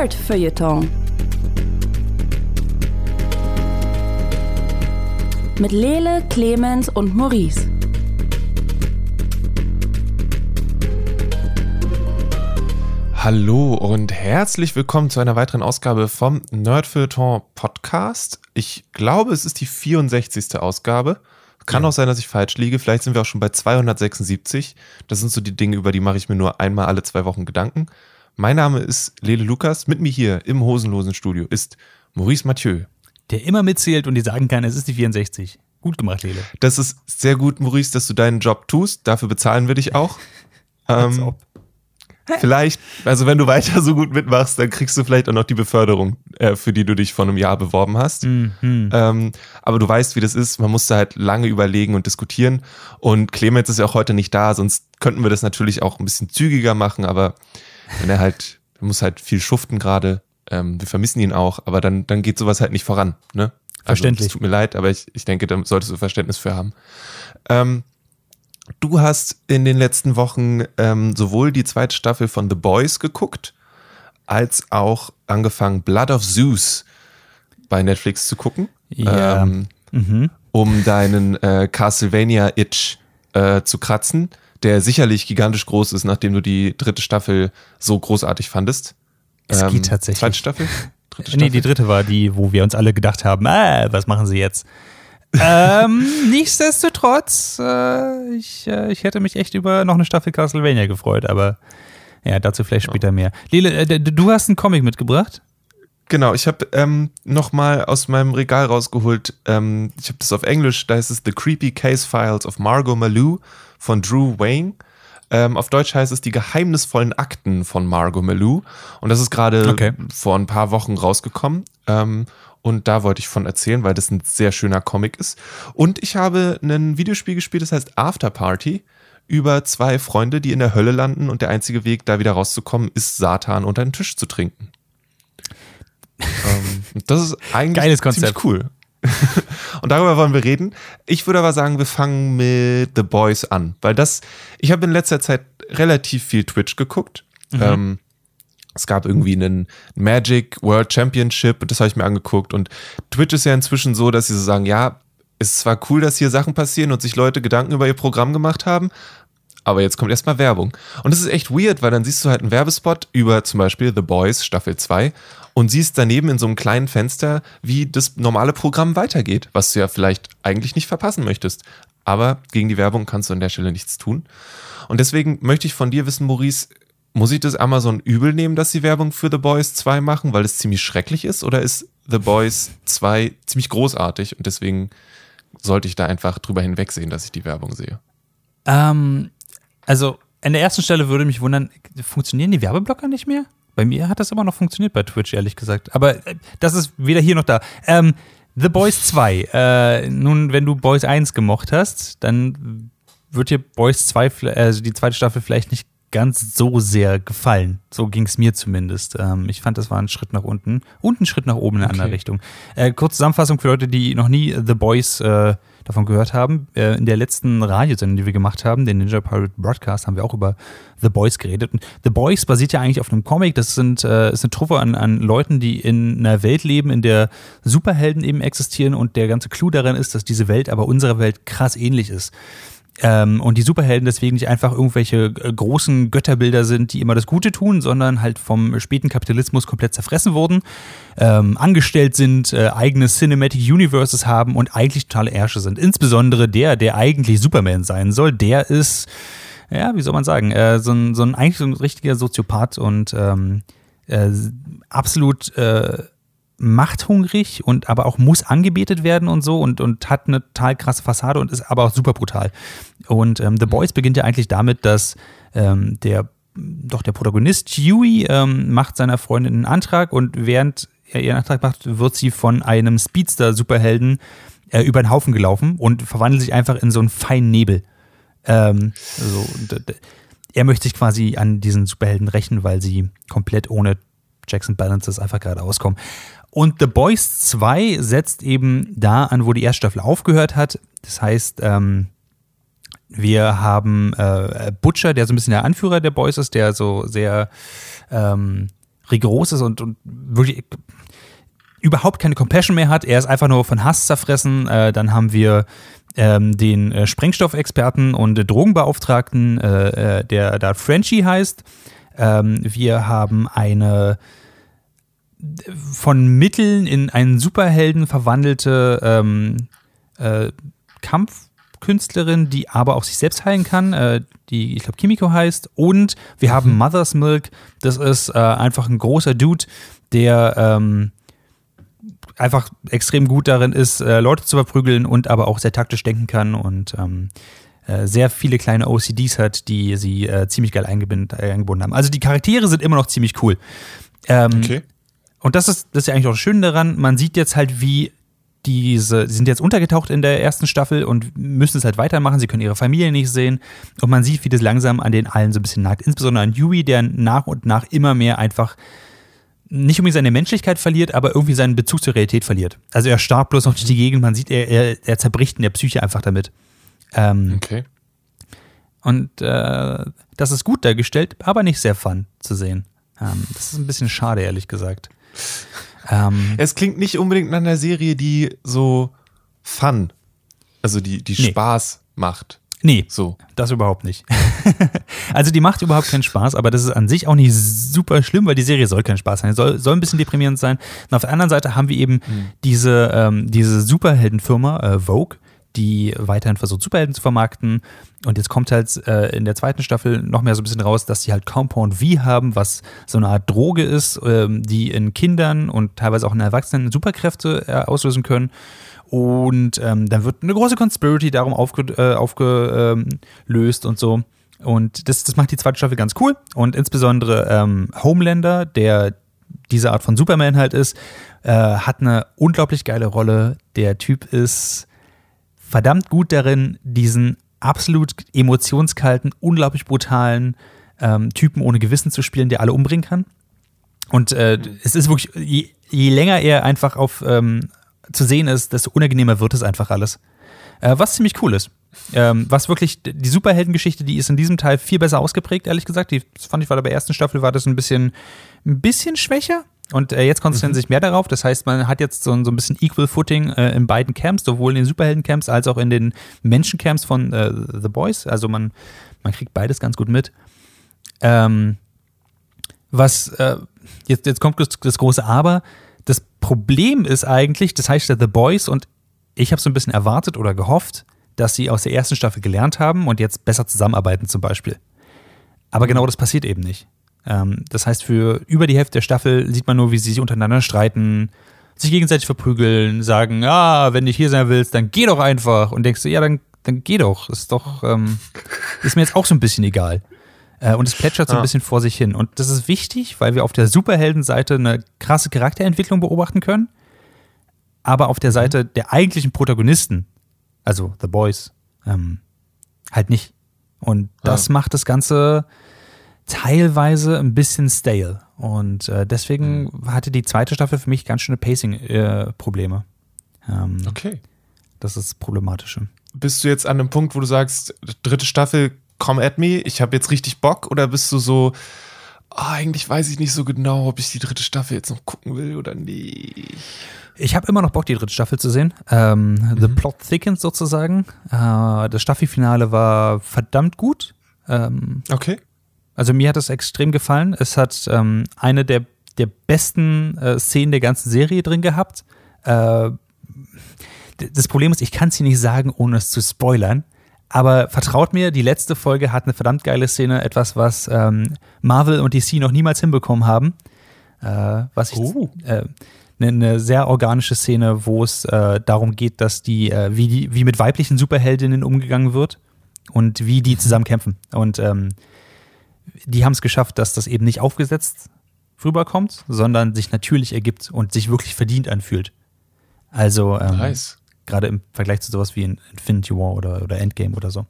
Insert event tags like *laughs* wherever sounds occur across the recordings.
Nerd Feuilleton. Mit Lele, Clemens und Maurice. Hallo und herzlich willkommen zu einer weiteren Ausgabe vom Nerdfeuilleton Podcast. Ich glaube, es ist die 64. Ausgabe. Kann auch sein, dass ich falsch liege. Vielleicht sind wir auch schon bei 276. Das sind so die Dinge, über die mache ich mir nur einmal alle zwei Wochen Gedanken. Mein Name ist Lele Lukas. Mit mir hier im hosenlosen Studio ist Maurice Mathieu. Der immer mitzählt und dir sagen kann, es ist die 64. Gut gemacht, Lele. Das ist sehr gut, Maurice, dass du deinen Job tust. Dafür bezahlen wir dich auch. *laughs* ähm, vielleicht, also wenn du weiter so gut mitmachst, dann kriegst du vielleicht auch noch die Beförderung, äh, für die du dich vor einem Jahr beworben hast. Mhm. Ähm, aber du weißt, wie das ist. Man musste halt lange überlegen und diskutieren. Und Clemens ist ja auch heute nicht da, sonst könnten wir das natürlich auch ein bisschen zügiger machen. Aber wenn er halt, er muss halt viel schuften gerade. Ähm, wir vermissen ihn auch, aber dann, dann geht sowas halt nicht voran. Ne? Verständlich. Also, es tut mir leid, aber ich, ich denke, da solltest du Verständnis für haben. Ähm, du hast in den letzten Wochen ähm, sowohl die zweite Staffel von The Boys geguckt, als auch angefangen Blood of Zeus bei Netflix zu gucken. Ja. Ähm, Mhm. um deinen äh, Castlevania-Itch äh, zu kratzen, der sicherlich gigantisch groß ist, nachdem du die dritte Staffel so großartig fandest. Es geht tatsächlich. Zweite Staffel? Dritte Nee, die dritte war die, wo wir uns alle gedacht haben, ah, was machen sie jetzt? *laughs* ähm, nichtsdestotrotz, äh, ich, äh, ich hätte mich echt über noch eine Staffel Castlevania gefreut, aber ja, dazu vielleicht später mehr. Lele, äh, du hast einen Comic mitgebracht? Genau, ich habe ähm, nochmal aus meinem Regal rausgeholt, ähm, ich habe das auf Englisch, da heißt es The Creepy Case Files of Margot Malou von Drew Wayne. Ähm, auf Deutsch heißt es Die geheimnisvollen Akten von Margot Malou. Und das ist gerade Okay. vor ein paar Wochen rausgekommen. Ähm, und da wollte ich von erzählen, weil das ein sehr schöner Comic ist. Und ich habe ein Videospiel gespielt, das heißt After Party, über zwei Freunde, die in der Hölle landen und der einzige Weg, da wieder rauszukommen, ist Satan unter den Tisch zu trinken. *laughs* ähm, das ist eigentlich Geiles Konzept. ziemlich cool. *laughs* und darüber wollen wir reden. Ich würde aber sagen, wir fangen mit The Boys an, weil das, ich habe in letzter Zeit relativ viel Twitch geguckt. Ähm, es gab irgendwie einen Magic World Championship, das habe ich mir angeguckt. Und Twitch ist ja inzwischen so, dass sie so sagen, ja, es ist zwar cool, dass hier Sachen passieren und sich Leute Gedanken über ihr Programm gemacht haben, aber jetzt kommt erstmal Werbung. Und das ist echt weird, weil dann siehst du halt einen Werbespot über zum Beispiel The Boys Staffel 2 und siehst daneben in so einem kleinen Fenster, wie das normale Programm weitergeht, was du ja vielleicht eigentlich nicht verpassen möchtest. Aber gegen die Werbung kannst du an der Stelle nichts tun. Und deswegen möchte ich von dir wissen, Maurice, muss ich das Amazon übel nehmen, dass sie Werbung für The Boys 2 machen, weil es ziemlich schrecklich ist? Oder ist The Boys 2 ziemlich großartig und deswegen sollte ich da einfach drüber hinwegsehen, dass ich die Werbung sehe? Ähm, also an der ersten Stelle würde mich wundern, funktionieren die Werbeblocker nicht mehr? Bei mir hat das immer noch funktioniert bei Twitch, ehrlich gesagt. Aber äh, das ist weder hier noch da. Ähm, The Boys 2. Äh, nun, wenn du Boys 1 gemocht hast, dann wird dir Boys 2, vielleicht- also die zweite Staffel vielleicht nicht ganz so sehr gefallen. So ging es mir zumindest. Ähm, ich fand, das war ein Schritt nach unten und ein Schritt nach oben in eine andere Okay. Richtung. Äh, kurze Zusammenfassung für Leute, die noch nie The Boys äh, davon gehört haben. Äh, in der letzten Radiosendung, die wir gemacht haben, den Ninja Pirate Broadcast, haben wir auch über The Boys geredet. Und The Boys basiert ja eigentlich auf einem Comic. Das sind, äh, ist eine Truppe an, an Leuten, die in einer Welt leben, in der Superhelden eben existieren. Und der ganze Clou darin ist, dass diese Welt aber unserer Welt krass ähnlich ist. Ähm, und die Superhelden deswegen nicht einfach irgendwelche äh, großen Götterbilder sind, die immer das Gute tun, sondern halt vom späten Kapitalismus komplett zerfressen wurden, ähm, angestellt sind, äh, eigene Cinematic Universes haben und eigentlich totale Ärsche sind. Insbesondere der, der eigentlich Superman sein soll, der ist, ja, wie soll man sagen, äh, so, ein, so ein eigentlich so ein richtiger Soziopath und ähm, äh, absolut äh, machthungrig und aber auch muss angebetet werden und so und, und hat eine total krasse Fassade und ist aber auch super brutal. Und ähm, The Boys beginnt ja eigentlich damit, dass ähm, der doch der Protagonist Huey ähm, macht seiner Freundin einen Antrag und während er ihren Antrag macht, wird sie von einem Speedster-Superhelden äh, über den Haufen gelaufen und verwandelt sich einfach in so einen feinen Nebel. Ähm, so, er möchte sich quasi an diesen Superhelden rächen, weil sie komplett ohne Jackson Balances einfach gerade auskommen. Und The Boys 2 setzt eben da an, wo die erste Staffel aufgehört hat. Das heißt, ähm, wir haben äh, Butcher, der so ein bisschen der Anführer der Boys ist, der so sehr ähm, rigoros ist und, und wirklich überhaupt keine Compassion mehr hat. Er ist einfach nur von Hass zerfressen. Äh, dann haben wir ähm, den äh, Sprengstoffexperten und äh, Drogenbeauftragten, äh, der da Frenchie heißt. Ähm, wir haben eine von Mitteln in einen Superhelden verwandelte ähm, äh, Kampfkünstlerin, die aber auch sich selbst heilen kann, äh, die, ich glaube, Kimiko heißt. Und wir haben Mother's Milk, das ist äh, einfach ein großer Dude, der ähm, einfach extrem gut darin ist, äh, Leute zu verprügeln und aber auch sehr taktisch denken kann und ähm, äh, sehr viele kleine OCDs hat, die sie äh, ziemlich geil eingebunden, eingebunden haben. Also die Charaktere sind immer noch ziemlich cool. Ähm, Okay. Und das ist, das ist ja eigentlich auch das Schöne daran, man sieht jetzt halt, wie diese, sie sind jetzt untergetaucht in der ersten Staffel und müssen es halt weitermachen, sie können ihre Familie nicht sehen und man sieht, wie das langsam an den allen so ein bisschen nagt, insbesondere an Yui, der nach und nach immer mehr einfach nicht unbedingt seine Menschlichkeit verliert, aber irgendwie seinen Bezug zur Realität verliert. Also er starrt bloß noch durch die Gegend, man sieht, er, er, er zerbricht in der Psyche einfach damit. Ähm, Okay. und äh, das ist gut dargestellt, aber nicht sehr fun zu sehen. Ähm, das ist ein bisschen schade, ehrlich gesagt. Ähm, Es klingt nicht unbedingt nach einer Serie, die so Fun, also die, die Nee. Spaß macht. nee, So. das überhaupt nicht. *laughs* also die macht überhaupt keinen Spaß, aber das ist an sich auch nicht super schlimm, weil die Serie soll keinen Spaß sein. Soll, soll ein bisschen deprimierend sein. Und auf der anderen Seite haben wir eben diese, ähm, diese Superheldenfirma, äh, Vogue, die weiterhin versucht, Superhelden zu vermarkten. Und jetzt kommt halt äh, in der zweiten Staffel noch mehr so ein bisschen raus, dass sie halt Compound V haben, was so eine Art Droge ist, ähm, die in Kindern und teilweise auch in Erwachsenen Superkräfte äh, auslösen können. Und ähm, dann wird eine große Conspiracy darum aufge, äh, aufgelöst und so. Und das, das macht die zweite Staffel ganz cool. Und insbesondere ähm, Homelander, der diese Art von Superman halt ist, äh, hat eine unglaublich geile Rolle. Der Typ ist verdammt gut darin, diesen absolut emotionskalten, unglaublich brutalen ähm, Typen ohne Gewissen zu spielen, der alle umbringen kann. Und äh, es ist wirklich, je, je länger er einfach auf ähm, zu sehen ist, desto unangenehmer wird es einfach alles. Äh, was ziemlich cool ist. Ähm, was wirklich, die Superheldengeschichte, die ist in diesem Teil viel besser ausgeprägt, ehrlich gesagt. Die fand ich, war bei der ersten Staffel war das ein bisschen, ein bisschen schwächer. Und äh, jetzt konzentrieren sie sich mehr darauf. Das heißt, man hat jetzt so, so ein bisschen Equal Footing äh, in beiden Camps, sowohl in den Superheldencamps als auch in den Menschencamps von äh, The Boys. Also man, man kriegt beides ganz gut mit. Ähm, was, äh, jetzt, jetzt kommt das, das große Aber. Das Problem ist eigentlich, das heißt ja The Boys und ich habe so ein bisschen erwartet oder gehofft, dass sie aus der ersten Staffel gelernt haben und jetzt besser zusammenarbeiten zum Beispiel. Aber genau das passiert eben nicht. Ähm, das heißt, für über die Hälfte der Staffel sieht man nur, wie sie sich untereinander streiten, sich gegenseitig verprügeln, sagen, ah, wenn du hier sein willst, dann geh doch einfach. Und denkst du, ja, dann, dann geh doch. Ist doch, ähm, ist mir jetzt auch so ein bisschen egal. Äh, und es plätschert so ein bisschen vor sich hin. Und das ist wichtig, weil wir auf der Superheldenseite eine krasse Charakterentwicklung beobachten können. Aber auf der Seite der eigentlichen Protagonisten, also The Boys, ähm, halt nicht. Und das Ja. macht das Ganze teilweise ein bisschen stale. Und äh, deswegen hatte die zweite Staffel für mich ganz schöne Pacing-Probleme. ähm, Okay. Das ist das Problematische. Bist du jetzt an einem Punkt, wo du sagst, dritte Staffel, come at me, ich habe jetzt richtig Bock? Oder bist du so, ah, eigentlich weiß ich nicht so genau, ob ich die dritte Staffel jetzt noch gucken will oder nicht? Ich habe immer noch Bock, die dritte Staffel zu sehen. Ähm, The Plot thickens sozusagen. Äh, das Staffelfinale war verdammt gut. Ähm, Okay. Also mir hat es extrem gefallen. Es hat ähm, eine der, der besten äh, Szenen der ganzen Serie drin gehabt. Äh, das Problem ist, ich kann es hier nicht sagen, ohne es zu spoilern. Aber vertraut mir, die letzte Folge hat eine verdammt geile Szene, etwas, was ähm, Marvel und DC noch niemals hinbekommen haben. Äh, was ich Oh. äh, eine, eine sehr organische Szene, wo es äh, darum geht, dass die, äh, wie die, wie mit weiblichen Superheldinnen umgegangen wird und wie die zusammen kämpfen. Und ähm, die haben es geschafft, dass das eben nicht aufgesetzt rüberkommt, sondern sich natürlich ergibt und sich wirklich verdient anfühlt. Also ähm, Nice. gerade im Vergleich zu sowas wie in Infinity War oder, oder Endgame oder so.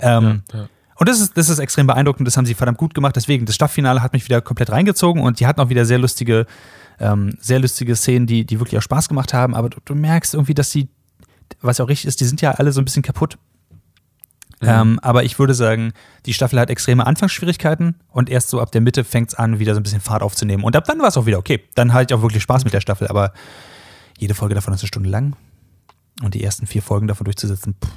Ähm, ja. und das ist, das ist extrem beeindruckend, das haben sie verdammt gut gemacht. Deswegen, das Staffelfinale hat mich wieder komplett reingezogen und die hatten auch wieder sehr lustige, ähm, sehr lustige Szenen, die, die wirklich auch Spaß gemacht haben. Aber du, du merkst irgendwie, dass die, was ja auch richtig ist, die sind ja alle so ein bisschen kaputt. Ähm, aber ich würde sagen, die Staffel hat extreme Anfangsschwierigkeiten und erst so ab der Mitte fängt es an, wieder so ein bisschen Fahrt aufzunehmen. Und ab dann war es auch wieder okay. Dann hatte ich auch wirklich Spaß mit der Staffel, aber jede Folge davon ist eine Stunde lang. Und die ersten vier Folgen davon durchzusetzen, pff,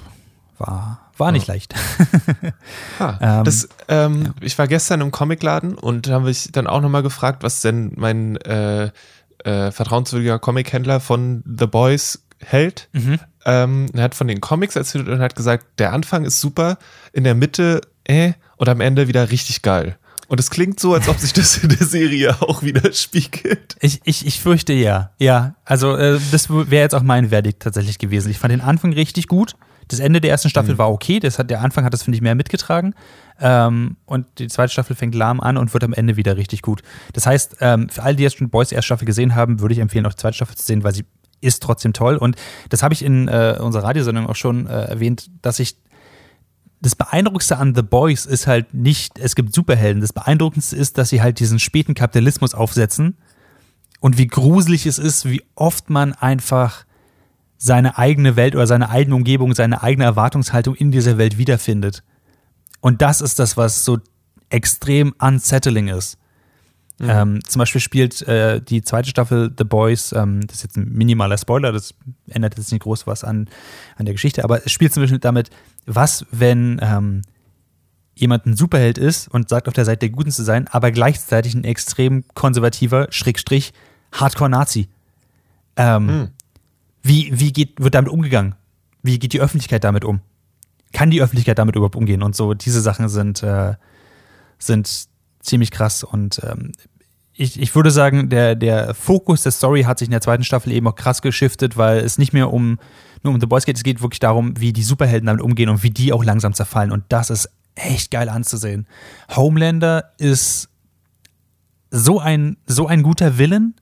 war, war nicht leicht. *laughs* Ha, Ähm, das, ähm, Ich war gestern im Comicladen und da habe ich dann auch nochmal gefragt, was denn mein äh, äh, vertrauenswürdiger Comichändler von The Boys hält. Mhm. Ähm, er hat von den Comics erzählt und hat gesagt, der Anfang ist super, in der Mitte äh und am Ende wieder richtig geil. Und es klingt so, als ob sich das in der Serie auch widerspiegelt. Ich, ich, ich fürchte ja. Ja, also äh, das wäre jetzt auch mein Verdikt tatsächlich gewesen. Ich fand den Anfang richtig gut. Das Ende der ersten Staffel war okay. Das hat, der Anfang hat das, finde ich, mehr mitgetragen. Ähm, und die zweite Staffel fängt lahm an und wird am Ende wieder richtig gut. Das heißt, ähm, für alle, die jetzt schon Boys erste Staffel gesehen haben, würde ich empfehlen, auch die zweite Staffel zu sehen, weil sie ist trotzdem toll. Und das habe ich in äh, unserer Radiosendung auch schon äh, erwähnt, dass ich das Beeindruckendste an The Boys ist halt nicht, es gibt Superhelden. Das Beeindruckendste ist, dass sie halt diesen späten Kapitalismus aufsetzen und wie gruselig es ist, wie oft man einfach seine eigene Welt oder seine eigene Umgebung, seine eigene Erwartungshaltung in dieser Welt wiederfindet. Und das ist das, was so extrem unsettling ist. Ähm, zum Beispiel spielt äh, die zweite Staffel The Boys, ähm, das ist jetzt ein minimaler Spoiler, das ändert jetzt nicht groß was an, an der Geschichte, aber es spielt zum Beispiel damit, was, wenn ähm, jemand ein Superheld ist und sagt, auf der Seite der Guten zu sein, aber gleichzeitig ein extrem konservativer, Schrägstrich, Hardcore-Nazi. Ähm, Wie, wie geht, wird damit umgegangen? Wie geht die Öffentlichkeit damit um? Kann die Öffentlichkeit damit überhaupt umgehen? Und so, diese Sachen sind, äh, sind ziemlich krass. Und ähm, ich, ich würde sagen, der, der Fokus der Story hat sich in der zweiten Staffel eben auch krass geschiftet, weil es nicht mehr um nur um The Boys geht, es geht wirklich darum, wie die Superhelden damit umgehen und wie die auch langsam zerfallen. Und das ist echt geil anzusehen. Homelander ist so ein, so ein guter Villain,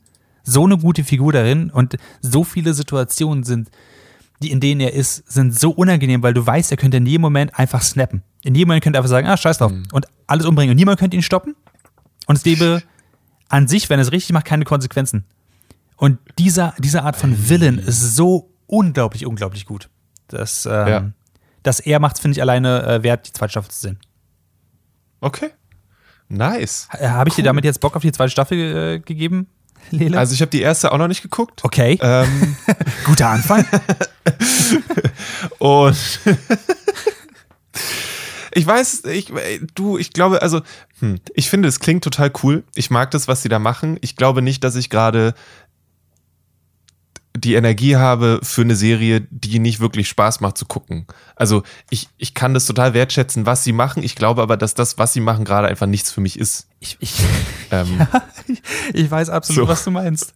so eine gute Figur darin und so viele Situationen sind, die in denen er ist, sind so unangenehm, weil du weißt, er könnte in jedem Moment einfach snappen. In jedem Moment könnte er einfach sagen, ah, scheiß drauf, und alles umbringen und niemand könnte ihn stoppen. Und es gäbe an sich, wenn er es richtig macht, keine Konsequenzen. Und dieser, diese Art von Villain ist so unglaublich, unglaublich gut. Das, ähm, Ja. das er macht, finde ich alleine äh, wert, die zweite Staffel zu sehen. Okay. Nice. Äh, Habe ich dir damit jetzt Bock auf die zweite Staffel äh, gegeben, Lele? Also ich habe die erste auch noch nicht geguckt. okay, Ähm, *laughs* guter Anfang. *laughs* und ich weiß, ich, du, ich glaube, also, hm, ich finde, es klingt total cool. Ich mag das, was sie da machen. Ich glaube nicht, dass ich gerade die Energie habe für eine Serie, die nicht wirklich Spaß macht zu gucken. Also ich, ich kann das total wertschätzen, was sie machen. Ich glaube aber, dass das, was sie machen, gerade einfach nichts für mich ist. Ich, ich, Ähm, *laughs* ich weiß absolut, So. was du meinst.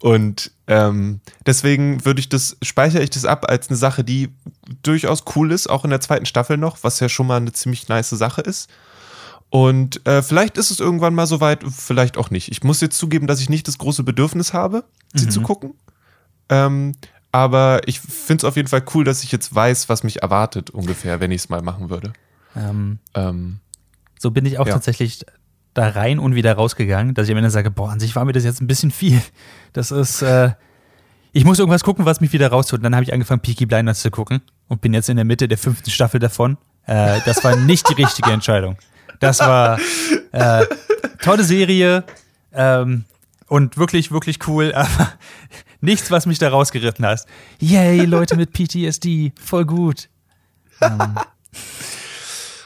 Und ähm, deswegen würde ich das, speichere ich das ab als eine Sache, die durchaus cool ist, auch in der zweiten Staffel noch, was ja schon mal eine ziemlich nice Sache ist. Und äh, vielleicht ist es irgendwann mal soweit, vielleicht auch nicht. Ich muss jetzt zugeben, dass ich nicht das große Bedürfnis habe, sie zu gucken. Ähm, aber ich finde es auf jeden Fall cool, dass ich jetzt weiß, was mich erwartet, ungefähr, wenn ich es mal machen würde. Ähm, Ähm, so bin ich auch Ja. tatsächlich da rein und wieder rausgegangen, dass ich am Ende sage, boah, an sich war mir das jetzt ein bisschen viel. Das ist, äh, ich muss irgendwas gucken, was mich wieder raustut. Und dann habe ich angefangen, Peaky Blinders zu gucken und bin jetzt in der Mitte der fünften Staffel davon. Äh, das war nicht die richtige Entscheidung. Das war äh, tolle Serie ähm, und wirklich, wirklich cool, *laughs* aber nichts, was mich da rausgeritten hat. Yay, Leute mit PTSD, voll gut. Ähm, *laughs*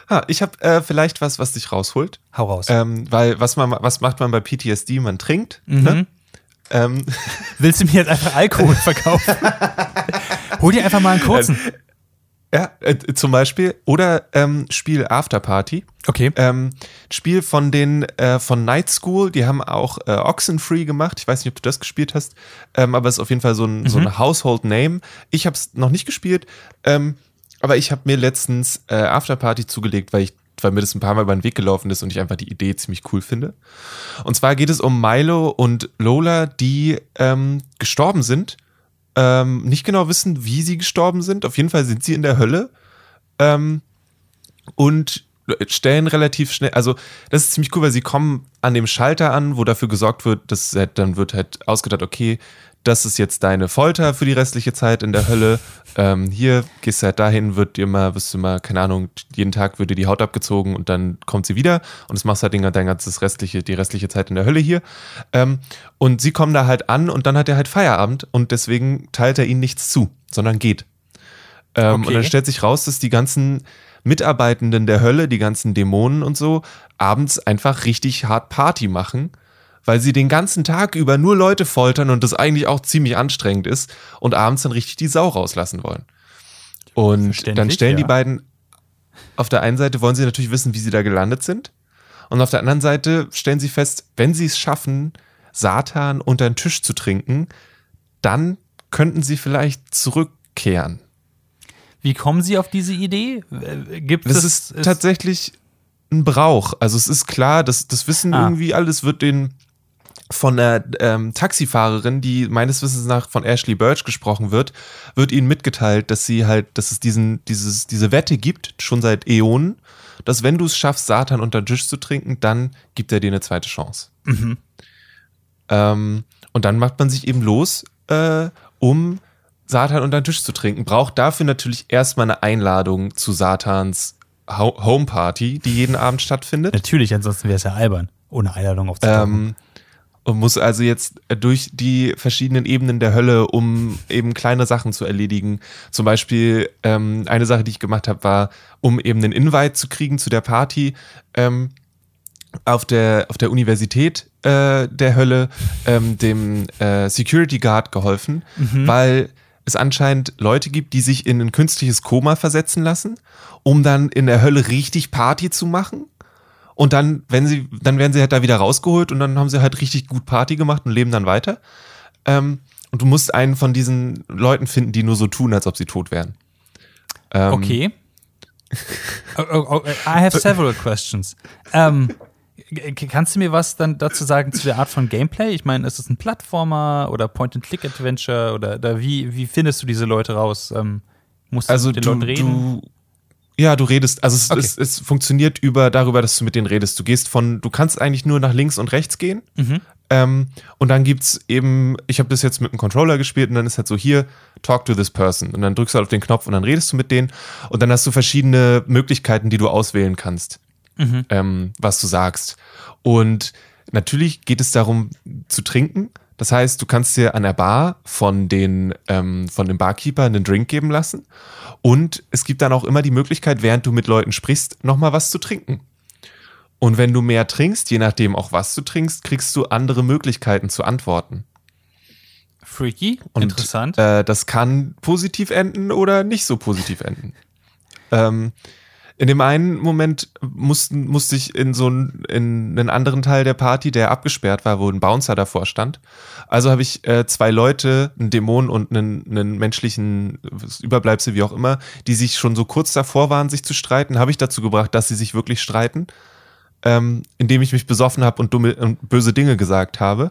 ah, ich habe äh, vielleicht was, was dich rausholt. hau raus. Ähm, weil was, man, was macht man bei PTSD? Man trinkt. Mhm. Ne? Ähm, *laughs* Willst du mir jetzt einfach Alkohol *laughs* verkaufen? Hol dir einfach mal einen kurzen. Ja, äh, zum Beispiel. Oder ähm, Spiel Afterparty. Okay. Ähm, Spiel von den äh, von Night School, die haben auch äh, Oxenfree gemacht. Ich weiß nicht, ob du das gespielt hast, ähm, aber es ist auf jeden Fall so ein, so ein Household Name. Ich habe es noch nicht gespielt, ähm, aber ich habe mir letztens äh, Afterparty zugelegt, weil ich weil mir das ein paar Mal über den Weg gelaufen ist und ich einfach die Idee ziemlich cool finde. Und zwar geht es um Milo und Lola, die ähm, gestorben sind. Ähm, nicht genau wissen, wie sie gestorben sind. Auf jeden Fall sind sie in der Hölle. Ähm, und stellen relativ schnell, also das ist ziemlich cool, weil sie kommen an dem Schalter an, wo dafür gesorgt wird, dass halt, dann wird halt ausgedacht, okay, das ist jetzt deine Folter für die restliche Zeit in der Hölle. Ähm, hier gehst du halt dahin, wird dir mal, wirst du mal, keine Ahnung, jeden Tag wird dir die Haut abgezogen und dann kommt sie wieder und das machst halt dein, dein ganzes restliche, die restliche Zeit in der Hölle hier. Ähm, und sie kommen da halt an und dann hat er halt Feierabend und deswegen teilt er ihnen nichts zu, sondern geht. Ähm, Okay. Und dann stellt sich raus, dass die ganzen Mitarbeitenden der Hölle, die ganzen Dämonen und so, abends einfach richtig hart Party machen, weil sie den ganzen Tag über nur Leute foltern und das eigentlich auch ziemlich anstrengend ist und abends dann richtig die Sau rauslassen wollen. Und dann stellen die ja. beiden, auf der einen Seite wollen sie natürlich wissen, wie sie da gelandet sind. Und auf der anderen Seite stellen sie fest, wenn sie es schaffen, Satan unter den Tisch zu trinken, dann könnten sie vielleicht zurückkehren. Wie kommen Sie auf diese Idee? Äh, Gibt Das es ist tatsächlich ein Brauch. Also es ist klar, das, das wissen Ah. irgendwie alles, wird den von der ähm, Taxifahrerin, die meines Wissens nach von Ashley Birch gesprochen wird, wird ihnen mitgeteilt, dass sie halt, dass es diesen, dieses, diese Wette gibt, schon seit Äonen, dass wenn du es schaffst, Satan unter den Tisch zu trinken, dann gibt er dir eine zweite Chance. Ähm, und dann macht man sich eben los, äh, um Satan unter den Tisch zu trinken. Braucht dafür natürlich erstmal eine Einladung zu Satans Ho Homeparty, die jeden Abend stattfindet. Natürlich, ansonsten wäre es ja albern, ohne Einladung aufzutauchen. Ähm, und muss also jetzt durch die verschiedenen Ebenen der Hölle, um eben kleine Sachen zu erledigen. Zum Beispiel ähm, eine Sache, die ich gemacht habe, war, um eben einen Invite zu kriegen zu der Party ähm, auf der auf der Universität äh, der Hölle ähm, dem äh, Security Guard geholfen, weil es anscheinend Leute gibt, die sich in ein künstliches Koma versetzen lassen, um dann in der Hölle richtig Party zu machen. Und dann, wenn sie, dann werden sie halt da wieder rausgeholt und dann haben sie halt richtig gut Party gemacht und leben dann weiter. Ähm, und du musst einen von diesen Leuten finden, die nur so tun, als ob sie tot wären. Ähm, Okay. oh, oh, oh, I have several questions. Ähm, kannst du mir was dann dazu sagen zu der Art von Gameplay? Ich meine, ist es ein Plattformer oder Point-and-Click-Adventure oder, oder wie, wie findest du diese Leute raus? Ähm, musst du Also mit den du, Leuten reden? du, ja, du redest, also es, Okay. es, es funktioniert über darüber, dass du mit denen redest. Du gehst von, du kannst eigentlich nur nach links und rechts gehen. Mhm. Ähm, und dann gibt's eben, ich habe das jetzt mit einem Controller gespielt und dann ist halt so hier, talk to this person. Und dann drückst du halt auf den Knopf und dann redest du mit denen. Und dann hast du verschiedene Möglichkeiten, die du auswählen kannst, Mhm. ähm, was du sagst. Und natürlich geht es darum zu trinken. Das heißt, du kannst dir an der Bar von, den, ähm, von dem Barkeeper einen Drink geben lassen. Und es gibt dann auch immer die Möglichkeit, während du mit Leuten sprichst, nochmal was zu trinken. Und wenn du mehr trinkst, je nachdem auch was du trinkst, kriegst du andere Möglichkeiten zu antworten. Freaky, Und, interessant. Äh, das kann positiv enden oder nicht so positiv enden. Ähm, in dem einen Moment mussten, musste ich in so einen, in einen anderen Teil der Party, der abgesperrt war, wo ein Bouncer davor stand. Also habe ich äh, zwei Leute, einen Dämon und einen, einen menschlichen Überbleibsel, wie auch immer, die sich schon so kurz davor waren, sich zu streiten, habe ich dazu gebracht, dass sie sich wirklich streiten, ähm, indem ich mich besoffen habe und dumme und böse Dinge gesagt habe.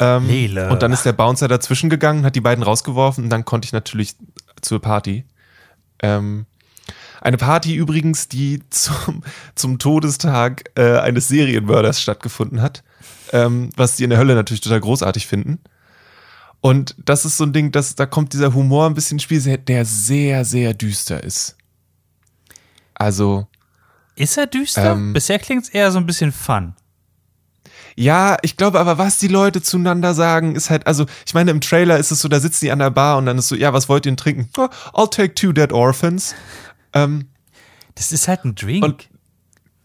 Ähm, Lele. und dann ist der Bouncer dazwischen gegangen, hat die beiden rausgeworfen und dann konnte ich natürlich zur Party. Ähm, eine Party übrigens, die zum, *laughs* zum Todestag äh, eines Serienmörders stattgefunden hat, ähm, was die in der Hölle natürlich total großartig finden. Und das ist so ein Ding, dass, da kommt dieser Humor ein bisschen ins Spiel, der sehr, sehr düster ist. Also, ist er düster? ähm, Bisher klingt es eher so ein bisschen fun. Ja, ich glaube aber, was die Leute zueinander sagen, ist halt, also, ich meine, im Trailer ist es so, da sitzen die an der Bar und dann ist so, ja, was wollt ihr denn trinken? Oh, I'll take two dead orphans. Ähm, Das ist halt ein Drink. Und-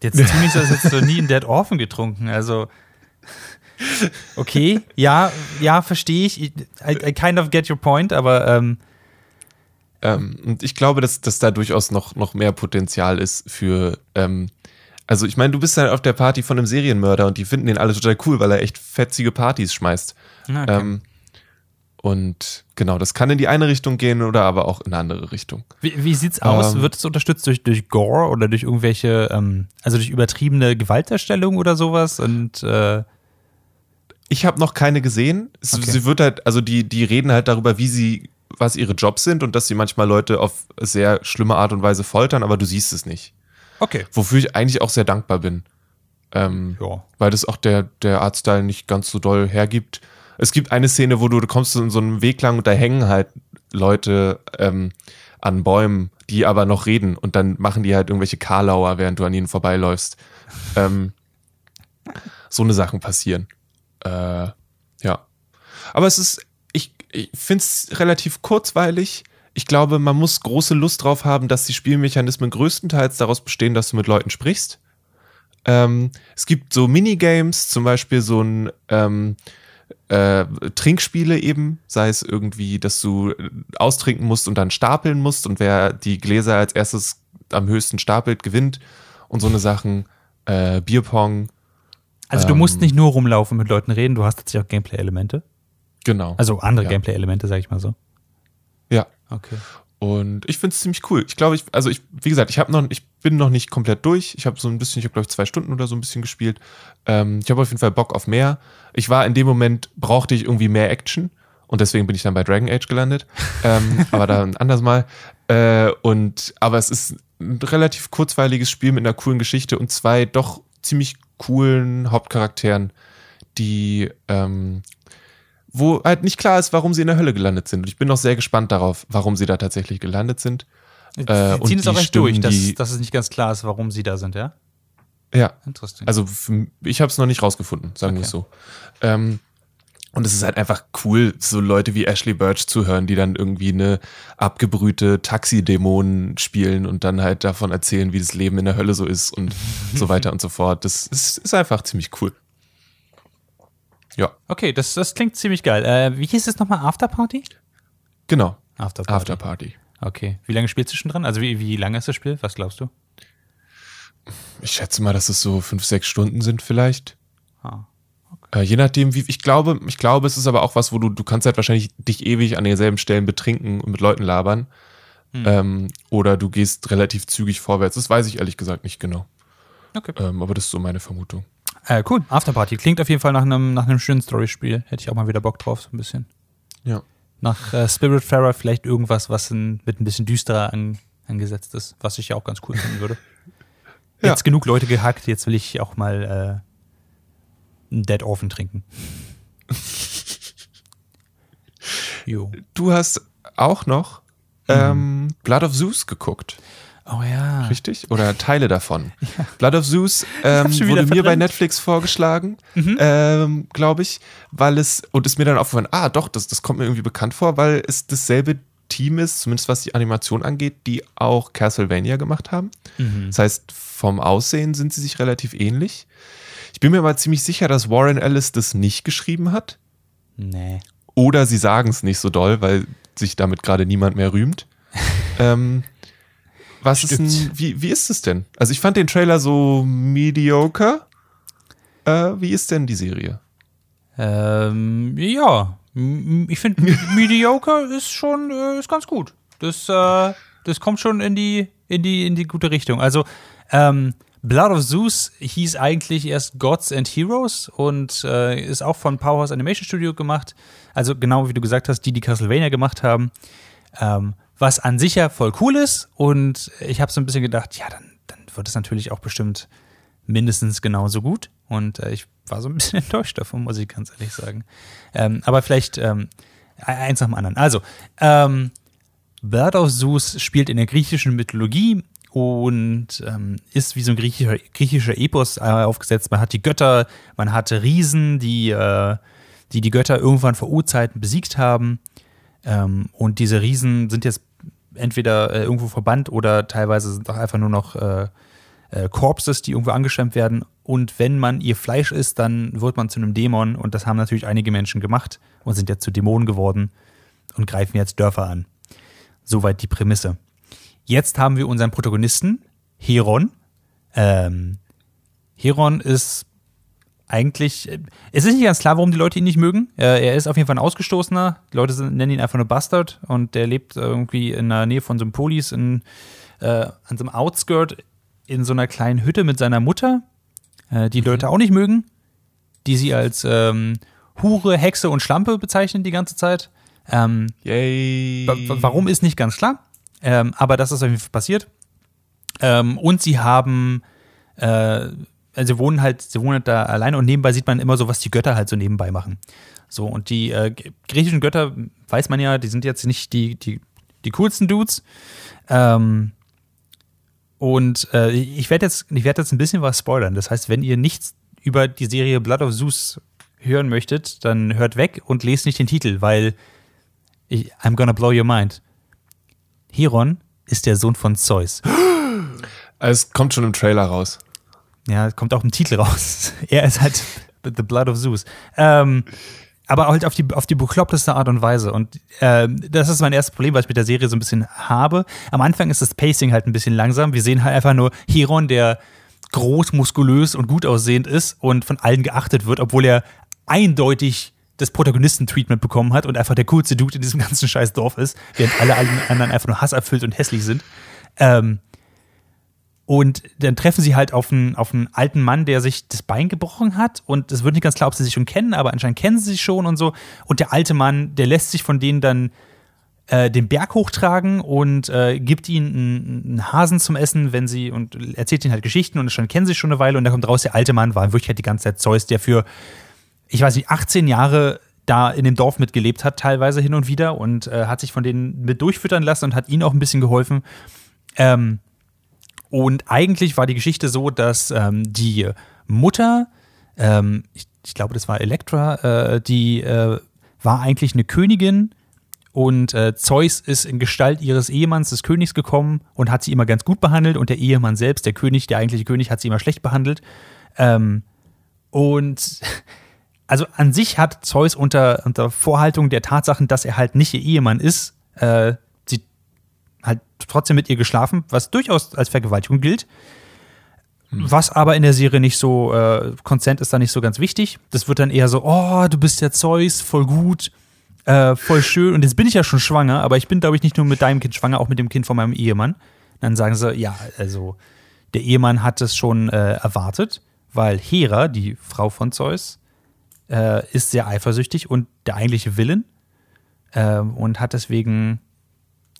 Jetzt tu nicht so, als hättest du nie einen Dead Orphan getrunken. Also, okay, ja, ja, verstehe ich. I, I kind of get your point, aber ähm, ähm, und ich glaube, dass, dass da durchaus noch, noch mehr Potenzial ist für, ähm, also ich meine, du bist halt auf der Party von einem Serienmörder und die finden den alle total cool, weil er echt fetzige Partys schmeißt. okay. Ähm, und genau, das kann in die eine Richtung gehen oder aber auch in eine andere Richtung. wie, wie sieht's aus? ähm, Wird es unterstützt durch, durch Gore oder durch irgendwelche, ähm, also durch übertriebene Gewaltdarstellung oder sowas? Und äh, Ich habe noch keine gesehen. Es, Okay. Sie wird halt, also die, die reden halt darüber, wie sie, was ihre Jobs sind und dass sie manchmal Leute auf sehr schlimme Art und Weise foltern, aber du siehst es nicht. Okay. Wofür ich eigentlich auch sehr dankbar bin. Ähm, Ja. weil das auch der, der Artstyle nicht ganz so doll hergibt. Es gibt eine Szene, wo du, du kommst in so einem Weg lang und da hängen halt Leute ähm, an Bäumen, die aber noch reden und dann machen die halt irgendwelche Karlauer, während du an ihnen vorbeiläufst. ähm, so eine Sachen passieren. Äh, ja. Aber es ist, ich, ich finde es relativ kurzweilig. Ich glaube, man muss große Lust drauf haben, dass die Spielmechanismen größtenteils daraus bestehen, dass du mit Leuten sprichst. Ähm, es gibt so Minigames, zum Beispiel so ein ähm, äh, Trinkspiele eben, sei es irgendwie, dass du austrinken musst und dann stapeln musst und wer die Gläser als erstes am höchsten stapelt, gewinnt und so eine Sachen. Äh, Bierpong, Also du Ähm. musst nicht nur rumlaufen und mit Leuten reden, du hast tatsächlich auch Gameplay-Elemente. genau. Also andere Ja. Gameplay-Elemente, sag ich mal so. ja. Okay. Und ich finde es ziemlich cool. Ich glaube, ich, also ich, wie gesagt, ich habe noch, ich bin noch nicht komplett durch. Ich habe so ein bisschen, ich habe glaube ich zwei Stunden oder so ein bisschen gespielt. Ähm, ich habe auf jeden Fall Bock auf mehr. Ich war in dem Moment, brauchte ich irgendwie mehr Action und deswegen bin ich dann bei Dragon Age gelandet. ähm, *laughs* aber dann anders mal. Äh, und, aber es ist ein relativ kurzweiliges Spiel mit einer coolen Geschichte und zwei doch ziemlich coolen Hauptcharakteren, die, ähm, wo halt nicht klar ist, warum sie in der Hölle gelandet sind. Und ich bin noch sehr gespannt darauf, warum sie da tatsächlich gelandet sind. Sie Äh, ziehen es auch echt durch, dass, dass es nicht ganz klar ist, warum sie da sind, ja? Ja, Interessant. also ich habe es noch nicht rausgefunden, sagen wir Okay. es so. Ähm, und es ist halt einfach cool, so Leute wie Ashley Birch zu hören, die dann irgendwie eine abgebrühte Taxidämonen spielen und dann halt davon erzählen, wie das Leben in der Hölle so ist und *laughs* so weiter und so fort. Das ist, ist einfach ziemlich cool. Ja, okay, das, das klingt ziemlich geil. Äh, wie hieß es nochmal? Afterparty? genau. Afterparty. Afterparty. Okay. Wie lange spielst du schon dran? Also wie, wie lange ist das Spiel? Was glaubst du? Ich schätze mal, dass es so fünf, sechs Stunden sind vielleicht. Ah. Äh, je nachdem, wie ich glaube, ich glaube, es ist aber auch was, wo du, du kannst halt wahrscheinlich dich ewig an denselben Stellen betrinken und mit Leuten labern. Ähm, oder du gehst relativ zügig vorwärts. Das weiß ich ehrlich gesagt nicht genau. Okay. Ähm, aber das ist so meine Vermutung. Äh, cool. Afterparty. Klingt auf jeden Fall nach einem, nach einem schönen Storyspiel. Hätte ich auch mal wieder Bock drauf, so ein bisschen. Ja. Nach äh, Spiritfarer vielleicht irgendwas, was ein, mit ein bisschen düsterer an, angesetzt ist, was ich ja auch ganz cool finden würde. *laughs* Ja. Jetzt genug Leute gehackt, jetzt will ich auch mal äh, einen Dead Orphan trinken. *laughs* jo. Du hast auch noch ähm, Blood of Zeus geguckt, Oh ja. richtig? Oder Teile davon. *laughs* Blood of Zeus ähm, wurde mir bei. Netflix vorgeschlagen, ähm, glaube ich, weil es, und ist mir dann aufgefallen, ah doch, das, das kommt mir irgendwie bekannt vor, weil es dasselbe Team ist, zumindest was die Animation angeht, die auch Castlevania gemacht haben. Mhm. Das heißt, vom Aussehen sind sie sich relativ ähnlich. Ich bin mir aber ziemlich sicher, dass Warren Ellis das nicht geschrieben hat. Nee. Oder sie sagen es nicht so doll, weil sich damit gerade niemand mehr rühmt. *laughs* ähm, was ist Stimmt. denn, wie, wie ist es denn? Also ich fand den Trailer so mediocre. Äh, wie ist denn die Serie? Ähm, ja. Ich finde, *laughs* Mediocre ist schon, äh, ist ganz gut. Das, äh, das kommt schon in die, in die, in die gute Richtung. Also, ähm, Blood of Zeus hieß eigentlich erst Gods and Heroes und äh, ist auch von Powerhouse Animation Studio gemacht. Also genau wie du gesagt hast, die, die Castlevania gemacht haben. Ähm, was an sich ja voll cool ist. Und ich habe so ein bisschen gedacht, ja, dann, dann wird es natürlich auch bestimmt mindestens genauso gut. Und äh, ich war so ein *laughs* bisschen enttäuscht davon, muss ich ganz ehrlich sagen. Ähm, aber vielleicht ähm, eins nach dem anderen. Also, ähm, Blood of Zeus spielt in der griechischen Mythologie und ähm, ist wie so ein griechischer, griechischer Epos äh, aufgesetzt. Man hat die Götter, man hat Riesen, die, äh, die die Götter irgendwann vor Urzeiten besiegt haben. Ähm, und diese Riesen sind jetzt entweder äh, irgendwo verbannt oder teilweise sind auch einfach nur noch äh, äh, die irgendwo angeschwemmt werden. Und wenn man ihr Fleisch isst, dann wird man zu einem Dämon. Und das haben natürlich einige Menschen gemacht und sind jetzt zu Dämonen geworden und greifen jetzt Dörfer an. Soweit die Prämisse. Jetzt haben wir unseren Protagonisten, Heron. Ähm, Heron ist eigentlich, äh, es ist nicht ganz klar, warum die Leute ihn nicht mögen. Er ist auf jeden Fall ein Ausgestoßener. Die Leute sind, nennen ihn einfach nur Bastard und der lebt irgendwie in der Nähe von so einem Polis in, äh, an so einem Outskirt in so einer kleinen Hütte mit seiner Mutter, äh, die Leute auch nicht mögen, die sie als ähm, Hure, Hexe und Schlampe bezeichnen die ganze Zeit. Ähm, Yay. Wa- wa- Warum ist nicht ganz klar, ähm, aber das ist auf jeden Fall passiert. Ähm, und sie haben, äh, also sie wohnen halt, sie wohnen halt da alleine und nebenbei sieht man immer so, was die Götter halt so nebenbei machen. So, und die äh, griechischen Götter, weiß man ja, die sind jetzt nicht die, die, die coolsten Dudes. Ähm, und äh, ich werde jetzt, ich werd jetzt ein bisschen was spoilern. Das heißt, wenn ihr nichts über die Serie Blood of Zeus hören möchtet, dann hört weg und lest nicht den Titel, weil ich, I'm gonna blow your mind. Heron ist der Sohn von Zeus. Es kommt schon im Trailer raus. Ja, kommt auch im Titel raus. *laughs* er ist halt The Blood of Zeus. Ähm, aber halt auf die, auf die bekloppteste Art und Weise. Und äh, das ist mein erstes Problem, was ich mit der Serie so ein bisschen habe. Am Anfang ist das Pacing halt ein bisschen langsam. Wir sehen halt einfach nur Heron, der groß, muskulös und gut aussehend ist und von allen geachtet wird, obwohl er eindeutig das Protagonisten-Treatment bekommen hat und einfach der coolste Dude in diesem *laughs* ganzen scheiß Dorf ist, während alle anderen einfach nur hasserfüllt und hässlich sind. Ähm, und dann treffen sie halt auf einen, auf einen alten Mann, der sich das Bein gebrochen hat. Und es wird nicht ganz klar, ob sie sich schon kennen, aber anscheinend kennen sie sich schon und so. Und der alte Mann, der lässt sich von denen dann äh, den Berg hochtragen und äh, gibt ihnen einen, Hasen zum Essen, wenn sie und erzählt ihnen halt Geschichten und anscheinend kennen sie sich schon eine Weile. Und da kommt raus, der alte Mann war in Wirklichkeit die ganze Zeit Zeus, der für, ich weiß nicht, 18 Jahre da in dem Dorf mitgelebt hat, teilweise hin und wieder und äh, hat sich von denen mit durchfüttern lassen und hat ihnen auch ein bisschen geholfen. Ähm, und eigentlich war die Geschichte so, dass ähm, die Mutter, ähm, ich, ich, glaube, das war Elektra, äh, die äh, war eigentlich eine Königin und äh, Zeus ist in Gestalt ihres Ehemanns, des Königs, gekommen und hat sie immer ganz gut behandelt und der Ehemann selbst, der König, der eigentliche König, hat sie immer schlecht behandelt. Ähm, und *laughs* also an sich hat Zeus unter, unter Vorhaltung der Tatsachen, dass er halt nicht ihr Ehemann ist, äh, trotzdem mit ihr geschlafen, was durchaus als Vergewaltigung gilt. Was aber in der Serie nicht so, äh, Consent ist da nicht so ganz wichtig. Das wird dann eher so, oh, du bist ja Zeus, voll gut, äh, voll schön. Und jetzt bin ich ja schon schwanger, aber ich bin, glaube ich, nicht nur mit deinem Kind schwanger, auch mit dem Kind von meinem Ehemann. Dann sagen sie, ja, also der Ehemann hat es schon äh, erwartet, weil Hera, die Frau von Zeus, äh, ist sehr eifersüchtig und der eigentliche Willen äh, und hat deswegen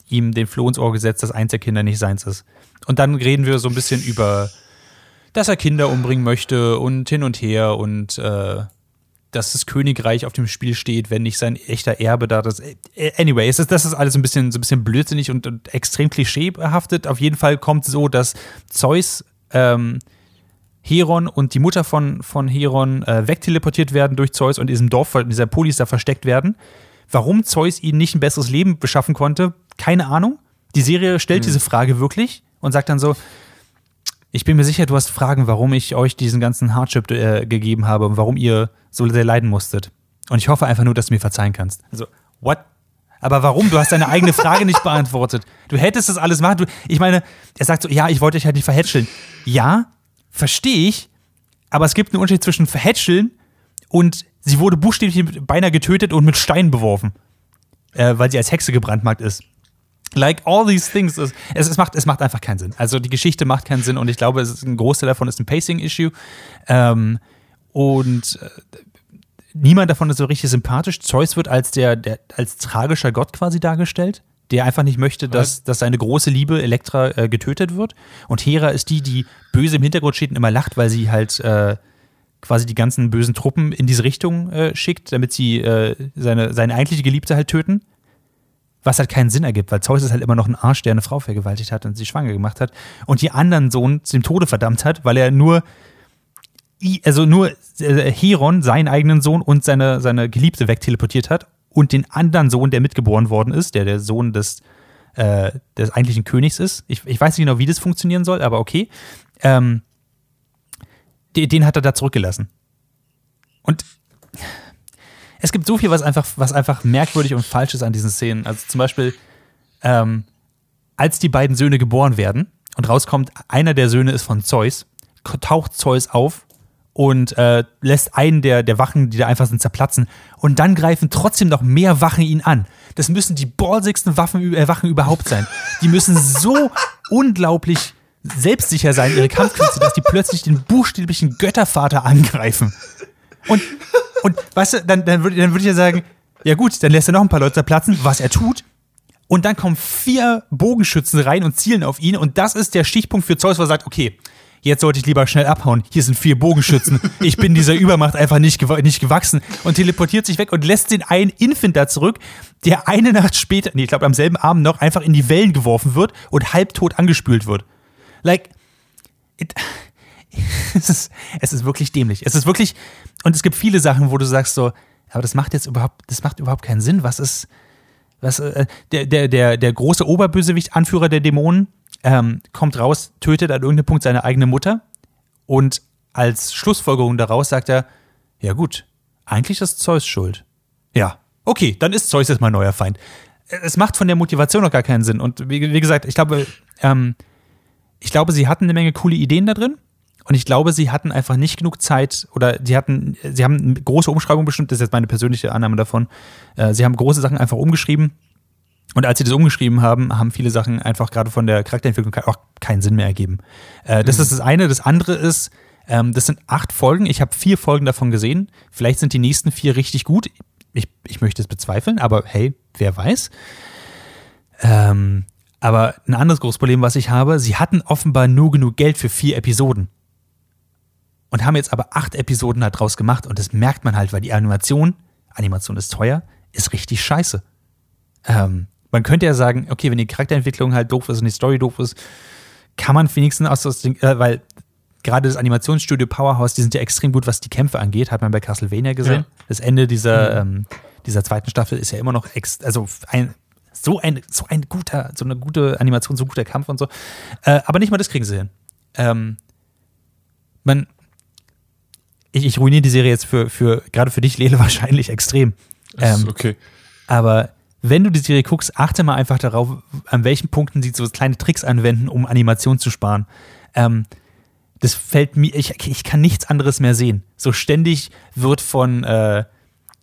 ihm den Floh ins Ohr gesetzt, dass eins der Kinder nicht seins ist. Und dann reden wir so ein bisschen über, dass er Kinder umbringen möchte und hin und her und äh, dass das Königreich auf dem Spiel steht, wenn nicht sein echter Erbe da ist. Äh, anyway, es ist, das ist alles ein bisschen, so ein bisschen blödsinnig und, und extrem klischeebehaftet. Auf jeden Fall kommt so, dass Zeus ähm, Heron und die Mutter von, von Heron äh, wegteleportiert werden durch Zeus und in diesem Dorf, in dieser Polis da versteckt werden. Warum Zeus ihnen nicht ein besseres Leben beschaffen konnte, keine Ahnung. Die Serie stellt hm. diese Frage wirklich und sagt dann so, ich bin mir sicher, du hast Fragen, warum ich euch diesen ganzen Hardship äh, gegeben habe und warum ihr so sehr leiden musstet. Und ich hoffe einfach nur, dass du mir verzeihen kannst. Also, what? Aber warum? Du hast deine eigene Frage nicht beantwortet. Du hättest das alles machen. Du, ich meine, er sagt so, ja, ich wollte euch halt nicht verhätscheln. Ja, verstehe ich, aber es gibt einen Unterschied zwischen verhätscheln und sie wurde buchstäblich beinahe getötet und mit Steinen beworfen, äh, weil sie als Hexe gebrandmarkt ist. Like all these things. Es, es, macht, es macht einfach keinen Sinn. Also die Geschichte macht keinen Sinn und ich glaube, es ist, ein Großteil davon ist ein Pacing-Issue. Ähm, und äh, niemand davon ist so richtig sympathisch. Zeus wird als der, der als tragischer Gott quasi dargestellt, der einfach nicht möchte, dass, dass seine große Liebe Elektra äh, getötet wird. Und Hera ist die, die böse im Hintergrund steht und immer lacht, weil sie halt äh, quasi die ganzen bösen Truppen in diese Richtung äh, schickt, damit sie äh, seine, seine eigentliche Geliebte halt töten was halt keinen Sinn ergibt, weil Zeus ist halt immer noch ein Arsch, der eine Frau vergewaltigt hat und sie schwanger gemacht hat und die anderen Sohn zum Tode verdammt hat, weil er nur also nur äh, Heron, seinen eigenen Sohn und seine, seine Geliebte wegteleportiert hat und den anderen Sohn, der mitgeboren worden ist, der der Sohn des, äh, des eigentlichen Königs ist. Ich, ich weiß nicht genau, wie das funktionieren soll, aber okay. Ähm, den, den hat er da zurückgelassen. Und es gibt so viel, was einfach, was einfach merkwürdig und falsch ist an diesen Szenen. Also zum Beispiel, ähm, als die beiden Söhne geboren werden und rauskommt, einer der Söhne ist von Zeus, taucht Zeus auf und äh, lässt einen der, der Wachen, die da einfach sind, zerplatzen. Und dann greifen trotzdem noch mehr Wachen ihn an. Das müssen die ballsigsten Waffen, äh, Wachen überhaupt sein. Die müssen so *laughs* unglaublich selbstsicher sein, ihre Kampfkünste, dass die plötzlich den buchstäblichen Göttervater angreifen. Und und weißt du, dann, dann würde dann würd ich ja sagen, ja gut, dann lässt er noch ein paar Leute platzen, was er tut. Und dann kommen vier Bogenschützen rein und zielen auf ihn. Und das ist der Stichpunkt für Zeus, wo er sagt, okay, jetzt sollte ich lieber schnell abhauen. Hier sind vier Bogenschützen. Ich bin dieser Übermacht einfach nicht, gew nicht gewachsen. Und teleportiert sich weg und lässt den einen Infant da zurück, der eine Nacht später, nee, ich glaube am selben Abend noch, einfach in die Wellen geworfen wird und halbtot angespült wird. Like, it, *laughs* es, ist, es ist wirklich dämlich. Es ist wirklich, und es gibt viele Sachen, wo du sagst so, aber das macht jetzt überhaupt, das macht überhaupt keinen Sinn. Was ist, was, äh, der, der, der, der große Oberbösewicht, Anführer der Dämonen, ähm, kommt raus, tötet an irgendeinem Punkt seine eigene Mutter und als Schlussfolgerung daraus sagt er, ja gut, eigentlich ist Zeus schuld. Ja, okay, dann ist Zeus jetzt mein neuer Feind. Es macht von der Motivation noch gar keinen Sinn. Und wie, wie gesagt, ich glaube, ähm, ich glaube, sie hatten eine Menge coole Ideen da drin. Und ich glaube, sie hatten einfach nicht genug Zeit oder sie hatten, sie haben eine große Umschreibung bestimmt, das ist jetzt meine persönliche Annahme davon. Äh, sie haben große Sachen einfach umgeschrieben. Und als sie das umgeschrieben haben, haben viele Sachen einfach gerade von der Charakterentwicklung auch keinen Sinn mehr ergeben. Äh, das mhm. ist das eine. Das andere ist, ähm, das sind acht Folgen. Ich habe vier Folgen davon gesehen. Vielleicht sind die nächsten vier richtig gut. Ich, ich möchte es bezweifeln, aber hey, wer weiß. Ähm, aber ein anderes großes Problem, was ich habe, sie hatten offenbar nur genug Geld für vier Episoden und haben jetzt aber acht Episoden daraus gemacht und das merkt man halt, weil die Animation, Animation ist teuer, ist richtig scheiße. Ähm, man könnte ja sagen, okay, wenn die Charakterentwicklung halt doof ist und die Story doof ist, kann man wenigstens aus das Ding, äh, weil gerade das Animationsstudio Powerhouse, die sind ja extrem gut, was die Kämpfe angeht, hat man bei Castlevania gesehen. Ja. Das Ende dieser, mhm. ähm, dieser zweiten Staffel ist ja immer noch ex also ein so ein, so ein guter, so eine gute Animation, so ein guter Kampf und so. Äh, aber nicht mal das kriegen sie hin. Ähm, man, ich, ich ruiniere die Serie jetzt für, für gerade für dich, Lele, *laughs* wahrscheinlich extrem. Ähm, okay. Aber wenn du die Serie guckst, achte mal einfach darauf, an welchen Punkten sie so kleine Tricks anwenden, um Animation zu sparen. Ähm, das fällt mir, ich, ich kann nichts anderes mehr sehen. So ständig wird von, äh,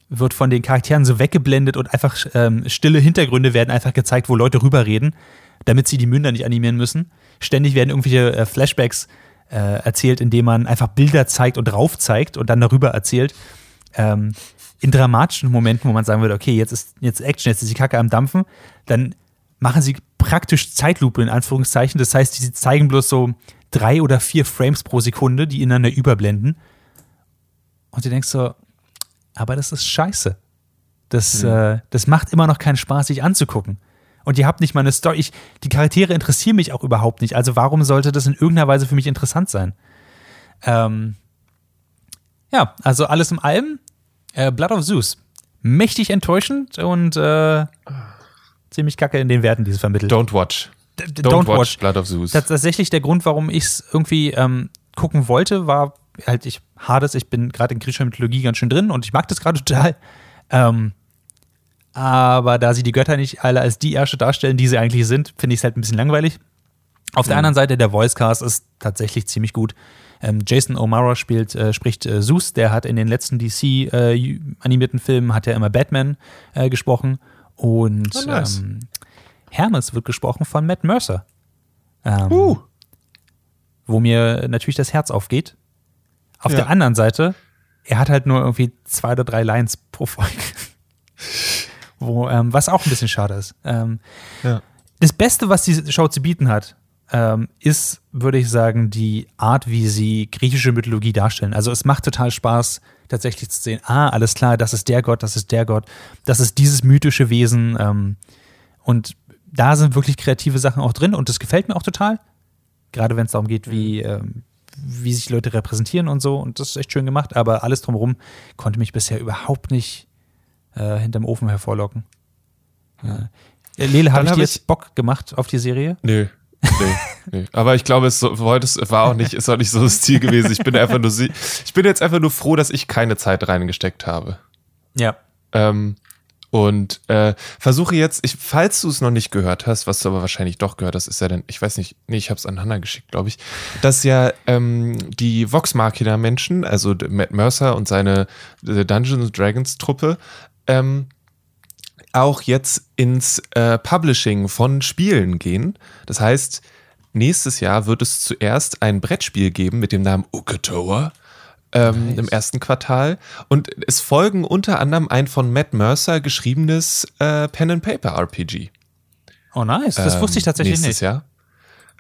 wird von den Charakteren so weggeblendet und einfach ähm, stille Hintergründe werden einfach gezeigt, wo Leute rüberreden, damit sie die Münder nicht animieren müssen. Ständig werden irgendwelche äh, Flashbacks äh, erzählt, indem man einfach Bilder zeigt und drauf zeigt und dann darüber erzählt. Ähm, in dramatischen Momenten, wo man sagen würde, okay, jetzt ist jetzt Action, jetzt ist die Kacke am Dampfen, dann machen sie praktisch Zeitlupe in Anführungszeichen. Das heißt, sie zeigen bloß so drei oder vier Frames pro Sekunde, die ineinander überblenden. Und du denkst so, aber das ist scheiße. Das, mhm. äh, das macht immer noch keinen Spaß, sich anzugucken und ihr habt nicht mal eine Story. Ich, die Charaktere interessieren mich auch überhaupt nicht. Also warum sollte das in irgendeiner Weise für mich interessant sein? Ähm, ja, also alles im allem, äh, Blood of Zeus. Mächtig enttäuschend und äh, ziemlich kacke in den Werten, die es vermittelt. Don't watch. D don't, don't, watch, watch Blood of Zeus. Tatsächlich der Grund, warum ich es irgendwie ähm, gucken wollte, war halt, ich Hades, ich bin gerade in griechischer Mythologie ganz schön drin und ich mag das gerade total. Ähm, aber da sie die Götter nicht alle als die Ärsche darstellen, die sie eigentlich sind, finde ich es halt ein bisschen langweilig. Auf der mhm. anderen Seite, der Voicecast ist tatsächlich ziemlich gut. Ähm, Jason O'Mara spielt, äh, spricht äh, Zeus, der hat in den letzten DC äh, animierten Filmen hat er immer Batman äh, gesprochen und oh, nice. ähm, Hermes wird gesprochen von Matt Mercer. Ähm, uh. Wo mir natürlich das Herz aufgeht. Auf ja. der anderen Seite, er hat halt nur irgendwie zwei oder drei Lines pro Folge. *laughs* wo, ähm, was auch ein bisschen schade ist. Ähm, ja. Das Beste, was die Show zu bieten hat, ähm, ist, würde ich sagen, die Art, wie sie griechische Mythologie darstellen. Also es macht total Spaß, tatsächlich zu sehen, ah, alles klar, das ist der Gott, das ist der Gott, das ist dieses mythische Wesen. Ähm, und da sind wirklich kreative Sachen auch drin und das gefällt mir auch total. Gerade wenn es darum geht, wie, ähm, wie sich Leute repräsentieren und so. Und das ist echt schön gemacht, aber alles drumherum konnte mich bisher überhaupt nicht äh, hinterm Ofen hervorlocken. Ja. Äh, Lele, habe ich dir jetzt Bock gemacht auf die Serie? Nö. Nee, nee. Aber ich glaube, es heute war auch nicht, ist auch nicht so das Ziel gewesen. Ich bin einfach nur, ich bin jetzt einfach nur froh, dass ich keine Zeit reingesteckt habe. Ja. Ähm, und äh, versuche jetzt, ich, falls du es noch nicht gehört hast, was du aber wahrscheinlich doch gehört hast, ist ja dann, ich weiß nicht, nee, ich habe es an Hannah geschickt, glaube ich, dass ja ähm, die Vox Machina Menschen, also Matt Mercer und seine äh, Dungeons Dragons Truppe, ähm, auch jetzt ins äh, Publishing von Spielen gehen. Das heißt, nächstes Jahr wird es zuerst ein Brettspiel geben mit dem Namen Ukatoa. Ähm, nice. im ersten Quartal. Und es folgen unter anderem ein von Matt Mercer geschriebenes äh, Pen and Paper RPG. Oh, nice. Das wusste ich ähm, tatsächlich nächstes nicht. Jahr.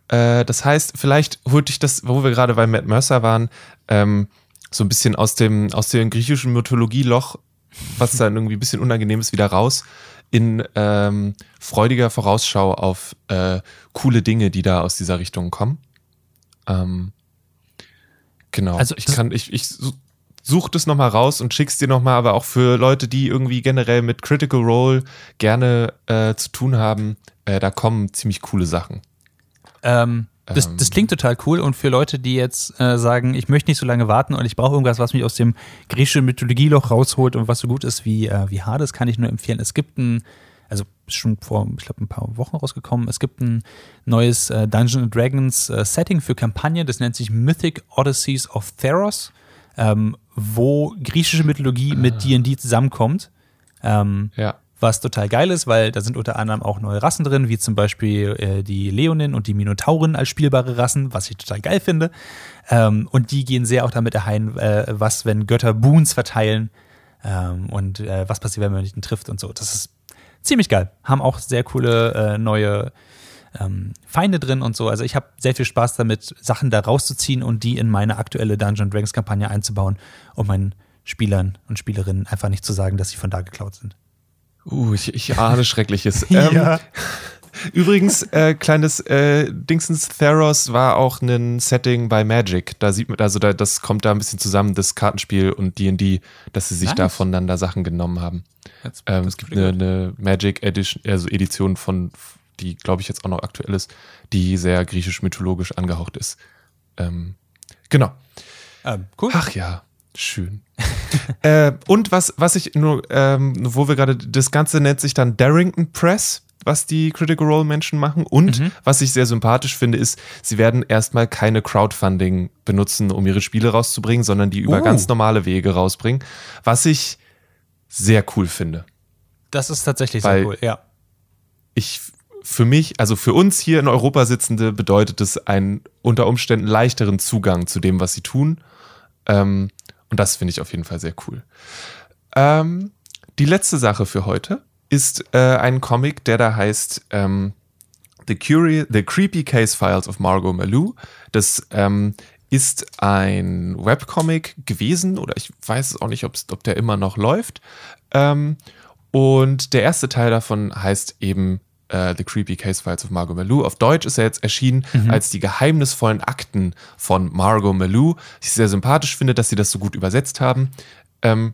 Äh, das heißt, vielleicht holt dich das, wo wir gerade bei Matt Mercer waren, ähm, so ein bisschen aus dem, aus dem griechischen Mythologieloch, was dann irgendwie ein bisschen unangenehm ist, wieder raus in ähm, freudiger Vorausschau auf äh, coole Dinge, die da aus dieser Richtung kommen. Ähm, genau. Also ich kann, ich, ich su- such das nochmal raus und schick's dir nochmal, aber auch für Leute, die irgendwie generell mit Critical Role gerne äh, zu tun haben, äh, da kommen ziemlich coole Sachen. Ähm, das, Ähm. das klingt total cool und für Leute, die jetzt äh, sagen, ich möchte nicht so lange warten und ich brauche irgendwas, was mich aus dem griechischen Mythologieloch rausholt und was so gut ist wie, äh, wie Hades, kann ich nur empfehlen. Es gibt ein, also ist schon vor, ich glaube, ein paar Wochen rausgekommen, es gibt ein neues äh, Dungeons Dragons äh, Setting für Kampagne, das nennt sich Mythic Odysseys of Theros, ähm, wo griechische Mythologie mit D&D zusammenkommt. Ähm, Ja. Was total geil ist, weil da sind unter anderem auch neue Rassen drin, wie zum Beispiel äh, die Leonin und die Minotaurin als spielbare Rassen, was ich total geil finde. Ähm, und die gehen sehr auch damit ein, äh, was, wenn Götter Boons verteilen ähm, und äh, was passiert, wenn man nicht trifft und so. Das ist ziemlich geil. Haben auch sehr coole äh, neue ähm, Feinde drin und so. Also ich habe sehr viel Spaß damit, Sachen da rauszuziehen und die in meine aktuelle Dungeon Dragons Kampagne einzubauen, um meinen Spielern und Spielerinnen einfach nicht zu sagen, dass sie von da geklaut sind. Uh, ich, ich ahne Schreckliches. *laughs* Ähm, Übrigens, äh, kleines äh, Dingsens Theros war auch ein Setting bei Magic. Da sieht man, also da, das kommt da ein bisschen zusammen, das Kartenspiel und D&D, dass sie sich Nice. da voneinander Sachen genommen haben. Jetzt- Ähm, es gibt eine, eine Magic Edition, also Edition von, die glaube ich jetzt auch noch aktuell ist, die sehr griechisch-mythologisch angehaucht ist. Ähm, genau. Ähm, cool. Ach ja, schön. *laughs* äh, und was, was ich nur, ähm, wo wir gerade, das Ganze nennt sich dann Darrington Press, was die Critical Role Menschen machen. Und Mhm. was ich sehr sympathisch finde, ist, sie werden erstmal keine Crowdfunding benutzen, um ihre Spiele rauszubringen, sondern die über Uh. ganz normale Wege rausbringen. Was ich sehr cool finde. Das ist tatsächlich Weil- sehr cool, ja. ich für mich, also für uns hier in Europa Sitzende, bedeutet es einen unter Umständen leichteren Zugang zu dem, was sie tun. Ähm, und das finde ich auf jeden Fall sehr cool. Ähm, die letzte Sache für heute ist äh, ein Comic, der da heißt ähm, The, Curi The Creepy Case Files of Margot Malou. Das ähm, ist ein Webcomic gewesen oder ich weiß auch nicht, ob der immer noch läuft. Ähm, und der erste Teil davon heißt eben äh, The Creepy Case Files of Margot Malou. Auf Deutsch ist er jetzt erschienen als die geheimnisvollen Akten von Margot Malou. Ich sehr sympathisch finde, dass sie das so gut übersetzt haben. Ähm,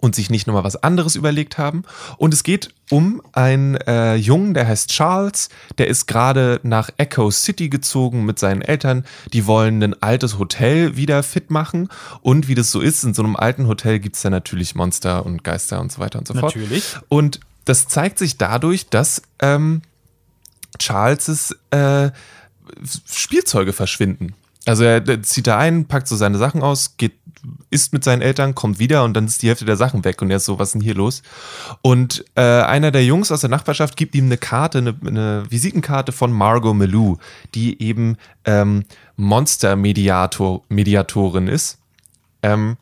und sich nicht nochmal was anderes überlegt haben. Und es geht um einen äh, Jungen, der heißt Charles, der ist gerade nach Echo City gezogen mit seinen Eltern. Die wollen ein altes Hotel wieder fit machen. Und wie das so ist, in so einem alten Hotel gibt's ja natürlich Monster und Geister und so weiter und so fort. Natürlich. Und das zeigt sich dadurch, dass ähm, Charles' äh, Spielzeuge verschwinden. Also er zieht da ein, packt so seine Sachen aus, geht, isst mit seinen Eltern, kommt wieder und dann ist die Hälfte der Sachen weg und er ist so, was ist denn hier los? Und äh, einer der Jungs aus der Nachbarschaft gibt ihm eine Karte, eine, eine Visitenkarte von Margot Malou, die eben ähm, Monster-Mediator, Mediatorin ist. Ähm,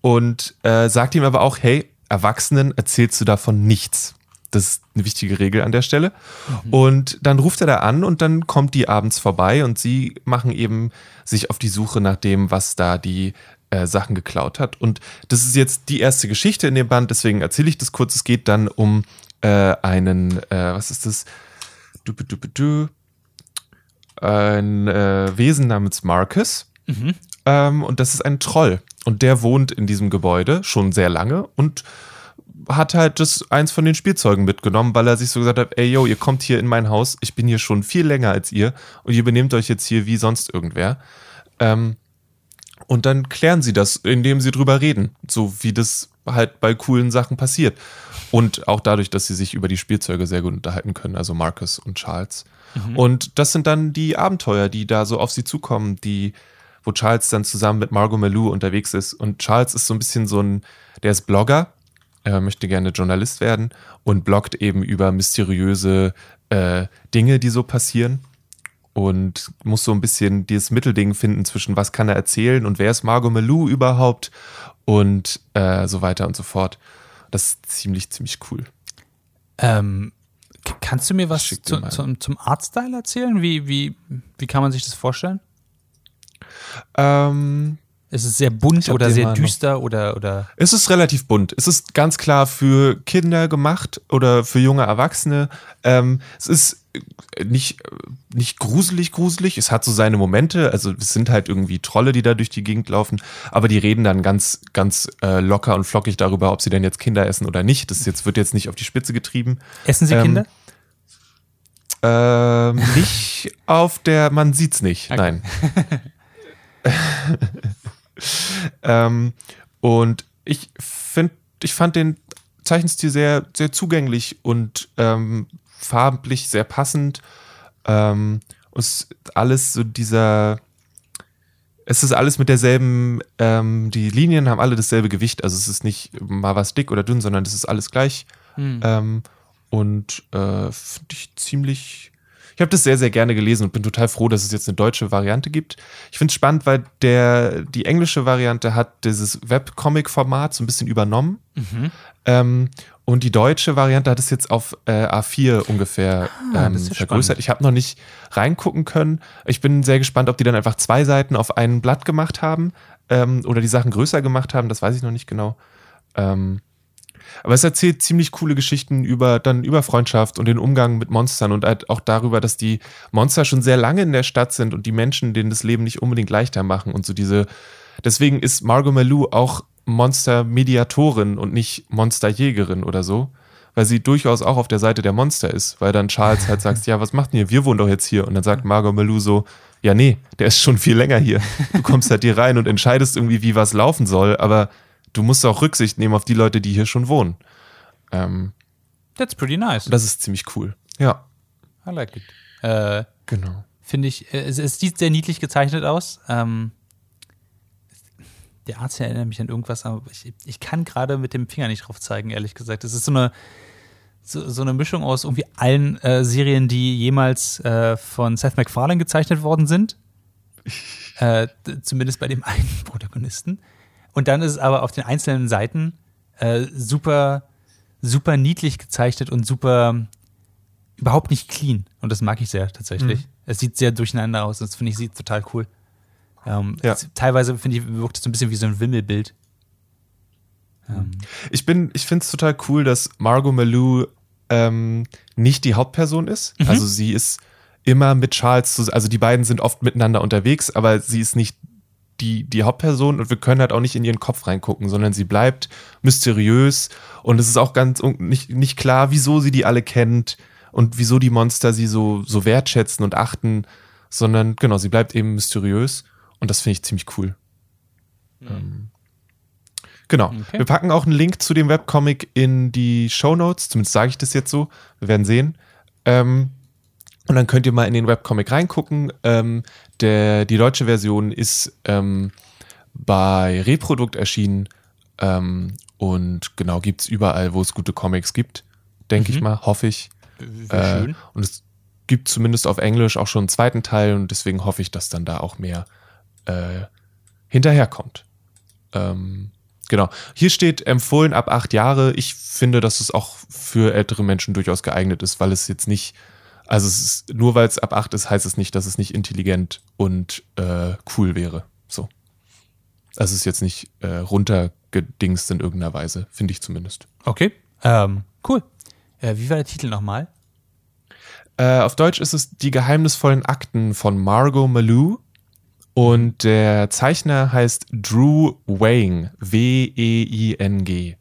und äh, sagt ihm aber auch, hey, Erwachsenen erzählst du davon nichts. Das ist eine wichtige Regel an der Stelle. Und dann ruft er da an und dann kommt die abends vorbei und sie machen eben sich auf die Suche nach dem, was da die äh, Sachen geklaut hat. Und das ist jetzt die erste Geschichte in dem Band, deswegen erzähle ich das kurz. Es geht dann um äh, einen, äh, was ist das? Du, du, du, du, ein äh, Wesen namens Marcus. Ähm, und das ist ein Troll. Und der wohnt in diesem Gebäude schon sehr lange und hat halt das eins von den Spielzeugen mitgenommen, weil er sich so gesagt hat, ey yo, ihr kommt hier in mein Haus, ich bin hier schon viel länger als ihr und ihr benehmt euch jetzt hier wie sonst irgendwer. Ähm, und dann klären sie das, indem sie drüber reden, so wie das halt bei coolen Sachen passiert. Und auch dadurch, dass sie sich über die Spielzeuge sehr gut unterhalten können, also Marcus und Charles. Und das sind dann die Abenteuer, die da so auf sie zukommen, die, wo Charles dann zusammen mit Margot Malou unterwegs ist. Und Charles ist so ein bisschen so ein, der ist Blogger, er möchte gerne Journalist werden und bloggt eben über mysteriöse äh, Dinge, die so passieren. Und muss so ein bisschen dieses Mittelding finden zwischen was kann er erzählen und wer ist Margot Malou überhaupt und äh, so weiter und so fort. Das ist ziemlich, ziemlich cool. Ähm, Kannst du mir was zu, zum, zum Artstyle erzählen? Wie, wie, wie kann man sich das vorstellen? Ähm, Ist es sehr bunt oder sehr düster oder, oder Es ist relativ bunt. Es ist ganz klar für Kinder gemacht oder für junge Erwachsene. Ähm, es ist äh, nicht, äh, nicht gruselig, gruselig. Es hat so seine Momente. Also es sind halt irgendwie Trolle, die da durch die Gegend laufen. Aber die reden dann ganz, ganz äh, locker und flockig darüber, ob sie denn jetzt Kinder essen oder nicht. Das jetzt, wird jetzt nicht auf die Spitze getrieben. essen sie Ähm, Kinder? Ähm, nicht auf der, man sieht's nicht. Okay. Nein. *laughs* ähm, und ich finde, ich fand den Zeichenstil sehr, sehr zugänglich und ähm, farblich sehr passend. Ähm, und es ist alles so dieser, es ist alles mit derselben, ähm, die Linien haben alle dasselbe Gewicht. Also es ist nicht mal was dick oder dünn, sondern es ist alles gleich. Hm. Ähm, und äh, finde ich ziemlich. Ich habe das sehr, sehr gerne gelesen und bin total froh, dass es jetzt eine deutsche Variante gibt. Ich finde es spannend, weil der, die englische Variante hat dieses Webcomic-Format so ein bisschen übernommen. Mhm. Ähm, und die deutsche Variante hat es jetzt auf äh, A4 ungefähr Ah, ähm, vergrößert. Ich habe noch nicht reingucken können. Ich bin sehr gespannt, ob die dann einfach zwei Seiten auf ein Blatt gemacht haben ähm, oder die Sachen größer gemacht haben. Das weiß ich noch nicht genau. Ähm, aber es erzählt ziemlich coole Geschichten über dann über Freundschaft und den Umgang mit Monstern und halt auch darüber, dass die Monster schon sehr lange in der Stadt sind und die Menschen denen das Leben nicht unbedingt leichter machen und so diese. Deswegen ist Margot Malou auch Monster-Mediatorin und nicht Monsterjägerin oder so, weil sie durchaus auch auf der Seite der Monster ist, weil dann Charles halt sagt, *laughs* ja, was macht denn ihr? Wir wohnen doch jetzt hier und dann sagt Margot Malou so, ja, nee, der ist schon viel länger hier. Du kommst halt hier rein und entscheidest irgendwie, wie was laufen soll, aber du musst auch Rücksicht nehmen auf die Leute, die hier schon wohnen. Ähm, That's pretty nice. das ist ziemlich cool. Ja, I like it. Äh, genau. Finde ich, äh, es, es sieht sehr niedlich gezeichnet aus. Ähm, der Arzt erinnert mich an irgendwas, aber ich, ich kann gerade mit dem Finger nicht drauf zeigen, ehrlich gesagt. Es ist so eine, so, so eine Mischung aus irgendwie allen äh, Serien, die jemals äh, von Seth MacFarlane gezeichnet worden sind. *laughs* Äh, zumindest bei dem einen *laughs* Protagonisten. Und dann ist es aber auf den einzelnen Seiten äh, super, super niedlich gezeichnet und super überhaupt nicht clean. Und das mag ich sehr tatsächlich. Mhm. Es sieht sehr durcheinander aus. Das finde ich sieht total cool. Ähm, Ja. es- Teilweise finde ich, wirkt es so ein bisschen wie so ein Wimmelbild. Ähm, Ich bin, ich finde es total cool, dass Margot Malou ähm, nicht die Hauptperson ist. Mhm. Also sie ist immer mit Charles, also die beiden sind oft miteinander unterwegs, aber sie ist nicht die, die Hauptperson und wir können halt auch nicht in ihren Kopf reingucken, sondern sie bleibt mysteriös und es ist auch ganz nicht, nicht klar, wieso sie die alle kennt und wieso die Monster sie so, so wertschätzen und achten, sondern genau, sie bleibt eben mysteriös und das finde ich ziemlich cool. Ähm, Genau. Okay. Wir packen auch einen Link zu dem Webcomic in die Show Notes. Zumindest sage ich das jetzt so. Wir werden sehen. Ähm, und dann könnt ihr mal in den Webcomic reingucken. Ähm, der, die deutsche Version ist ähm, bei Reprodukt erschienen. Ähm, und genau, gibt es überall, wo es gute Comics gibt. Denke ich mal, hoffe ich. wie Äh, schön. und es gibt zumindest auf Englisch auch schon einen zweiten Teil und deswegen hoffe ich, dass dann da auch mehr äh, hinterherkommt. Ähm, genau. Hier steht empfohlen ab acht Jahre. Ich finde, dass es auch für ältere Menschen durchaus geeignet ist, weil es jetzt nicht, also es ist, nur weil es ab acht ist, heißt es nicht, dass es nicht intelligent und äh, cool wäre. So. Also es ist jetzt nicht äh, runtergedingst in irgendeiner Weise, finde ich zumindest. Okay. Ähm, cool. Äh, wie war der Titel nochmal? Äh, auf Deutsch ist es Die geheimnisvollen Akten von Margot Malou. Und der Zeichner heißt Drew Wang. W-E-I-N-G.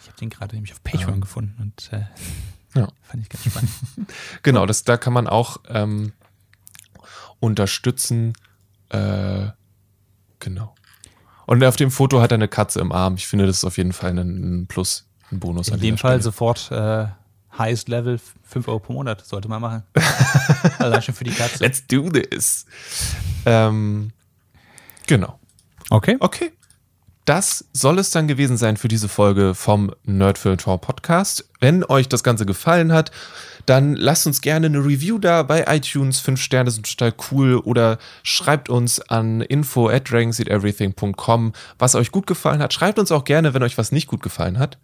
Ich habe den gerade nämlich auf Patreon gefunden und äh, Ja. fand ich ganz spannend. *laughs* Genau, das, da kann man auch ähm, unterstützen. Äh, genau. Und auf dem Foto hat er eine Katze im Arm. Ich finde, das ist auf jeden Fall ein, ein Plus, ein Bonus. In an dem Fall Stelle. sofort äh, Highest Level 5 Euro pro Monat. Sollte man machen. *laughs* Allein schon für die Katze. Let's do this. Ähm, genau. Okay. Okay. Das soll es dann gewesen sein für diese Folge vom Nerdfilter Podcast. Wenn euch das Ganze gefallen hat, dann lasst uns gerne eine Review da bei iTunes. Fünf Sterne sind total cool. Oder schreibt uns an info at dragonseateverything.com, was euch gut gefallen hat. Schreibt uns auch gerne, wenn euch was nicht gut gefallen hat.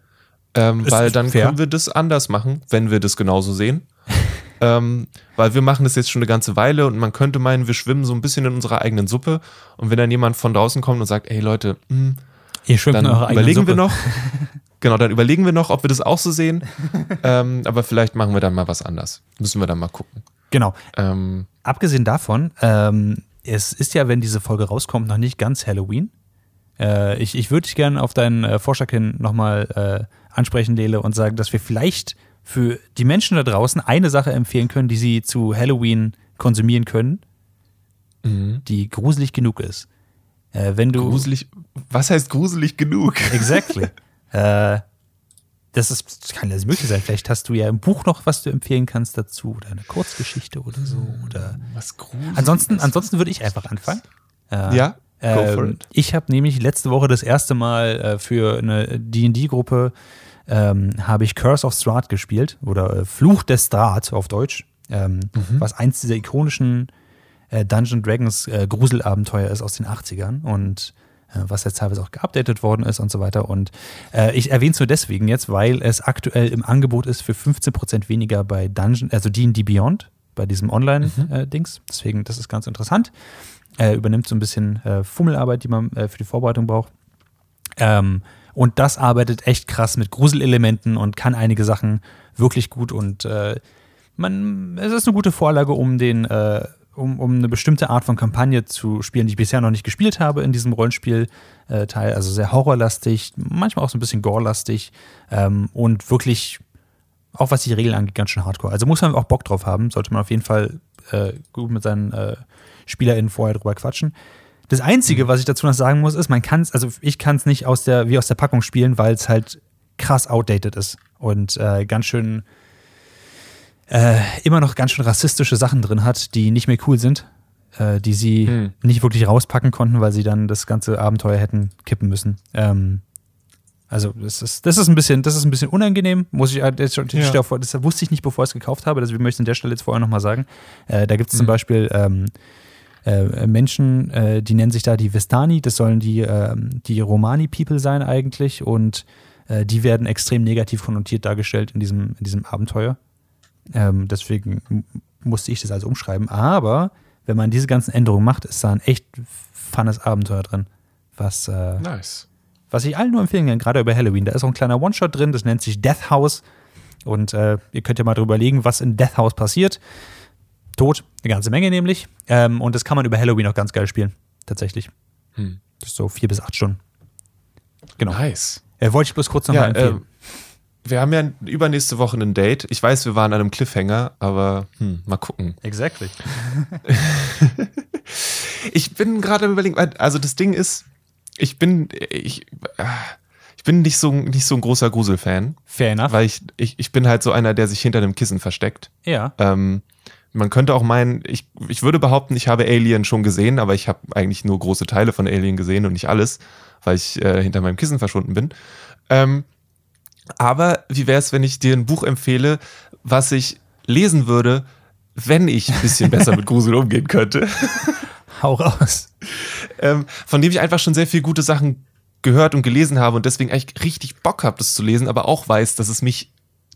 Ähm, weil dann fair. können wir das anders machen, wenn wir das genauso sehen. *laughs* Ähm, weil wir machen das jetzt schon eine ganze Weile und man könnte meinen, wir schwimmen so ein bisschen in unserer eigenen Suppe. Und wenn dann jemand von draußen kommt und sagt, ey Leute, mh, Ihr schwimmt dann eigenen überlegen Suppe. wir noch. *laughs* Genau, dann überlegen wir noch, ob wir das auch so sehen. *laughs* ähm, aber vielleicht machen wir dann mal was anders. Müssen wir dann mal gucken. Genau. Ähm, Abgesehen davon, ähm, es ist ja, wenn diese Folge rauskommt, noch nicht ganz Halloween. Äh, ich ich würde dich gerne auf deinen äh, Vorschlag hin nochmal äh, ansprechen, Lele, und sagen, dass wir vielleicht für die Menschen da draußen eine Sache empfehlen können, die sie zu Halloween konsumieren können, die gruselig genug ist. Äh, wenn du gruselig. Was heißt gruselig genug? Exactly. *laughs* äh, das, ist, das kann alles möglich sein. Vielleicht hast du ja im Buch noch, was du empfehlen kannst dazu oder eine Kurzgeschichte oder so. Oder Was gruselig? ansonsten, ansonsten würde ich einfach anfangen. Äh, Ja, go for ähm, ich habe nämlich letzte Woche das erste Mal äh, für eine D&D-Gruppe ähm, habe ich Curse of Strahd gespielt oder äh, Fluch des Strahd auf Deutsch, ähm, Mhm. was eins dieser ikonischen äh, Dungeon Dragons äh, Gruselabenteuer ist aus den 80ern und was jetzt teilweise auch geupdatet worden ist und so weiter. Und äh, ich erwähne es nur deswegen jetzt, weil es aktuell im Angebot ist für 15% weniger bei Dungeon, also D&D Beyond, bei diesem Online-Dings. Deswegen, das ist ganz interessant. Äh, übernimmt so ein bisschen äh, Fummelarbeit, die man äh, für die Vorbereitung braucht. Ähm, und das arbeitet echt krass mit Gruselelementen und kann einige Sachen wirklich gut und äh, man, es ist eine gute Vorlage, um den, äh, um, um eine bestimmte Art von Kampagne zu spielen, die ich bisher noch nicht gespielt habe in diesem Rollenspiel-Teil. Also sehr horrorlastig, manchmal auch so ein bisschen gore-lastig ähm, und wirklich, auch was die Regeln angeht, ganz schön hardcore. Also muss man auch Bock drauf haben, sollte man auf jeden Fall äh, gut mit seinen äh, SpielerInnen vorher drüber quatschen. Das Einzige, was ich dazu noch sagen muss, ist, man kann es, also ich kann es nicht aus der, wie aus der Packung spielen, weil es halt krass outdated ist und äh, ganz schön äh, immer noch ganz schön rassistische Sachen drin hat, die nicht mehr cool sind, äh, die sie Hm. nicht wirklich rauspacken konnten, weil sie dann das ganze Abenteuer hätten kippen müssen. Ähm, also das ist, das ist ein bisschen, das ist ein bisschen unangenehm, muss ich, das, steht Ja. vor- das wusste ich nicht, bevor ich es gekauft habe, deswegen möchte ich an der Stelle jetzt vorher nochmal sagen. Äh, da gibt es zum Mhm. Beispiel ähm, äh, Menschen, äh, die nennen sich da die Vestani, das sollen die, ähm, die Romani-People sein eigentlich und äh, die werden extrem negativ konnotiert dargestellt in diesem, in diesem Abenteuer. Ähm, deswegen musste ich das also umschreiben. Aber wenn man diese ganzen Änderungen macht, ist da ein echt funnes Abenteuer drin. Was, äh, Nice. was ich allen nur empfehlen kann, gerade über Halloween. Da ist auch ein kleiner One-Shot drin, das nennt sich Death House. Und äh, ihr könnt ja mal drüber legen, was in Death House passiert. Tod, eine ganze Menge nämlich. Ähm, und das kann man über Halloween auch ganz geil spielen. Tatsächlich. Hm. Das ist so vier bis acht Stunden. Genau. Nice. Äh, wollte ich bloß kurz nochmal Ja, empfehlen. Wir haben ja übernächste Woche ein Date. Ich weiß, wir waren an einem Cliffhanger, aber hm, mal gucken. exactly. *laughs* Ich bin gerade am überlegen, also das Ding ist, ich bin, ich, ich bin nicht so, nicht so ein großer Grusel-Fan, Fair enough. weil ich, ich, ich bin halt so einer, der sich hinter einem Kissen versteckt. ja. Ähm, man könnte auch meinen, ich, ich würde behaupten, ich habe Alien schon gesehen, aber ich habe eigentlich nur große Teile von Alien gesehen und nicht alles, weil ich äh, hinter meinem Kissen verschwunden bin. Ähm, aber wie wäre es, wenn ich dir ein Buch empfehle, was ich lesen würde, wenn ich ein bisschen besser mit Grusel umgehen könnte? *laughs* Hau raus. ähm, von dem ich einfach schon sehr viele gute Sachen gehört und gelesen habe und deswegen eigentlich richtig Bock habe, das zu lesen, aber auch weiß, dass es mich.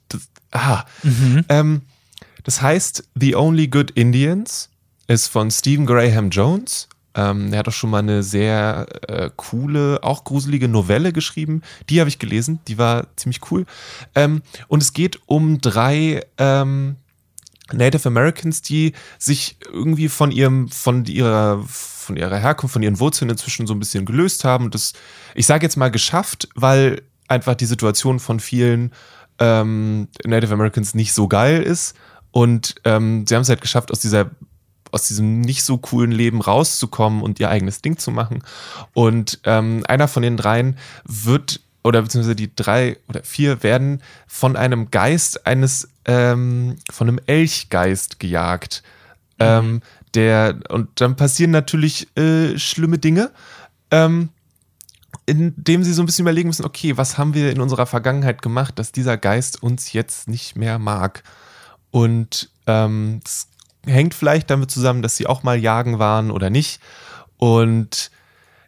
Das, ah. Ähm, das heißt, The Only Good Indians ist von Stephen Graham Jones. Ähm, er hat auch schon mal eine sehr äh, coole, auch gruselige Novelle geschrieben. Die habe ich gelesen, die war ziemlich cool. Ähm, und es geht um drei ähm, Native Americans, die sich irgendwie von ihrem, von ihrer, von ihrer Herkunft, von ihren Wurzeln inzwischen so ein bisschen gelöst haben. Und das, ich sage jetzt mal geschafft, weil einfach die Situation von vielen ähm, Native Americans nicht so geil ist. Und ähm, sie haben es halt geschafft, aus dieser aus diesem nicht so coolen Leben rauszukommen und ihr eigenes Ding zu machen. Und ähm, einer von den dreien wird, oder beziehungsweise die drei oder vier werden von einem Geist eines, ähm, von einem Elchgeist gejagt. Ähm, der, und dann passieren natürlich äh, schlimme Dinge. Ähm, indem sie so ein bisschen überlegen müssen, okay, was haben wir in unserer Vergangenheit gemacht, dass dieser Geist uns jetzt nicht mehr mag? Und ähm, das hängt vielleicht damit zusammen, dass sie auch mal jagen waren oder nicht. Und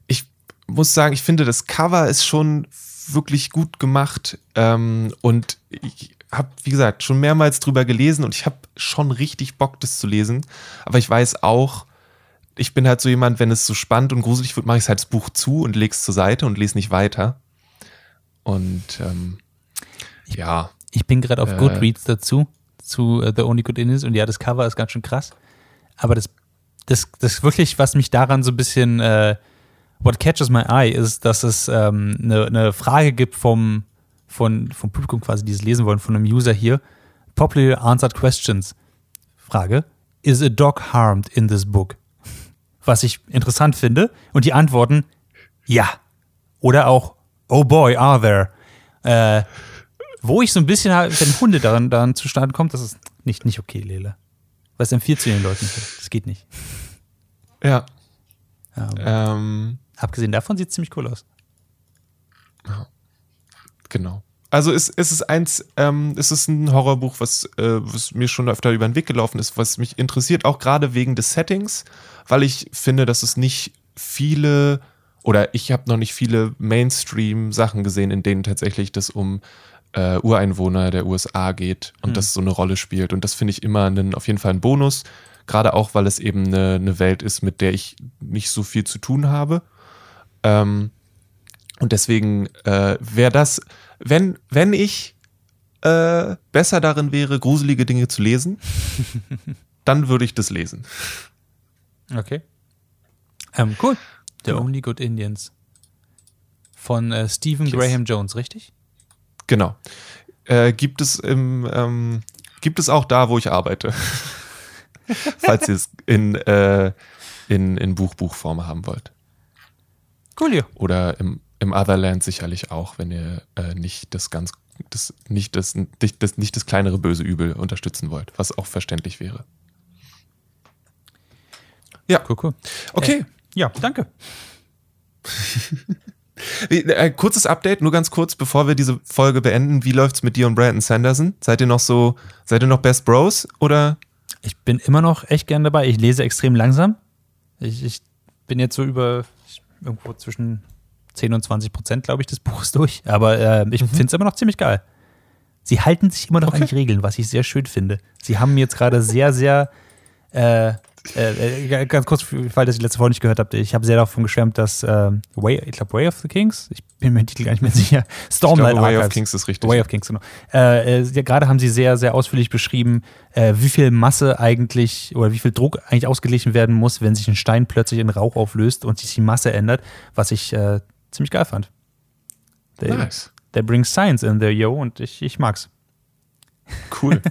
ich muss sagen, ich finde, das Cover ist schon wirklich gut gemacht. Ähm, und ich habe, wie gesagt, schon mehrmals drüber gelesen und ich habe schon richtig Bock, das zu lesen. Aber ich weiß auch, ich bin halt so jemand, wenn es so spannend und gruselig wird, mache ich halt das Buch zu und lege es zur Seite und lese nicht weiter. Und ähm, ja. Ich bin gerade auf Äh. Goodreads dazu, zu äh, The Only Good Indians und ja, das Cover ist ganz schön krass. Aber das, das, das wirklich, was mich daran so ein bisschen, äh, what catches my eye, ist, dass es ähm, eine, eine Frage gibt vom, von, vom Publikum quasi, die es lesen wollen, von einem User hier. Popular Answered Questions. Frage. Is a dog harmed in this book? Was ich interessant finde. Und die Antworten, ja. Oder auch, oh boy, are there. Äh, wo ich so ein bisschen, halt, wenn Hunde daran, daran zustande kommt, das ist nicht, nicht okay, Lele. Was empfiehlst du den Leuten? Das geht nicht. Ja. Ja, Ähm, abgesehen davon sieht es ziemlich cool aus. Genau. Also es, es ist eins, ähm, es ist ein Horrorbuch, was, äh, was mir schon öfter über den Weg gelaufen ist, was mich interessiert, auch gerade wegen des Settings, weil ich finde, dass es nicht viele oder ich habe noch nicht viele Mainstream-Sachen gesehen, in denen tatsächlich das um äh, Ureinwohner der USA geht und das so eine Rolle spielt. Und das finde ich immer einen, auf jeden Fall ein Bonus, gerade auch, weil es eben eine, eine Welt ist, mit der ich nicht so viel zu tun habe. Ähm, und deswegen äh, wäre das, wenn, wenn ich äh, besser darin wäre, gruselige Dinge zu lesen, *laughs* dann würde ich das lesen. Okay. Ähm, cool. The Only Good Indians. Von äh, Stephen Yes. Graham Jones, richtig? Genau. Äh, gibt es im, ähm, gibt es auch da, wo ich arbeite. *laughs* Falls ihr es in, äh, in, in Buchbuchform haben wollt. Cool, ja. Oder im, im Otherland sicherlich auch, wenn ihr äh, nicht das ganz, das, nicht, das, nicht, das, nicht das kleinere böse Übel unterstützen wollt, was auch verständlich wäre. Ja, Cool, cool. okay. Ja, danke. *laughs* Wie, äh, kurzes Update, nur ganz kurz, bevor wir diese Folge beenden. Wie läuft's mit dir und Brandon Sanderson? Seid ihr noch so, seid ihr noch Best Bros oder? Ich bin immer noch echt gern dabei. Ich lese extrem langsam. Ich, ich bin jetzt so über irgendwo zwischen 10 und 20 Prozent, glaube ich, des *laughs* Buches durch. Aber äh, ich finde es immer noch ziemlich geil. Sie halten sich immer noch Okay. an die Regeln, was ich sehr schön finde. Sie haben jetzt gerade sehr, sehr äh, äh, äh, ganz kurz, weil das ich letzte Folge nicht gehört habt, ich habe sehr davon geschwärmt, dass ähm, Way, ich glaube Way of the Kings, ich bin mir den Titel gar nicht mehr *laughs* sicher, Ich Stormlight glaube, Way of Archives. Kings ist richtig. Way of Kings, genau. Äh, äh, ja, Gerade haben sie sehr, sehr ausführlich beschrieben, äh, wie viel Masse eigentlich oder wie viel Druck eigentlich ausgeglichen werden muss, wenn sich ein Stein plötzlich in Rauch auflöst und sich die Masse ändert, was ich äh, ziemlich geil fand. They, Nice. they bring science in there, yo, und ich, ich mag's. Cool.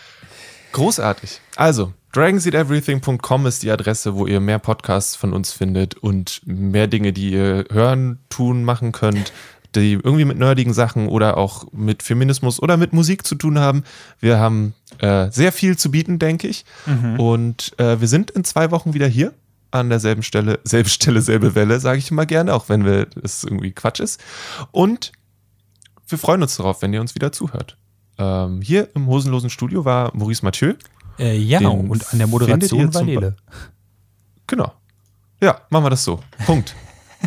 *laughs* Großartig. Also, dragonseedeverything.com ist die Adresse, wo ihr mehr Podcasts von uns findet und mehr Dinge, die ihr hören, tun, machen könnt, die irgendwie mit nerdigen Sachen oder auch mit Feminismus oder mit Musik zu tun haben. Wir haben äh, sehr viel zu bieten, denke ich. Und äh, wir sind in zwei Wochen wieder hier an derselben Stelle, *laughs* selbe Stelle, selbe Welle, sage ich immer gerne, auch wenn wir es irgendwie Quatsch ist. Und wir freuen uns darauf, wenn ihr uns wieder zuhört. Ähm, hier im hosenlosen Studio war Maurice Mathieu. Äh, ja, Den und an der Moderation war Lele. Genau. Ja, machen wir das so. Punkt.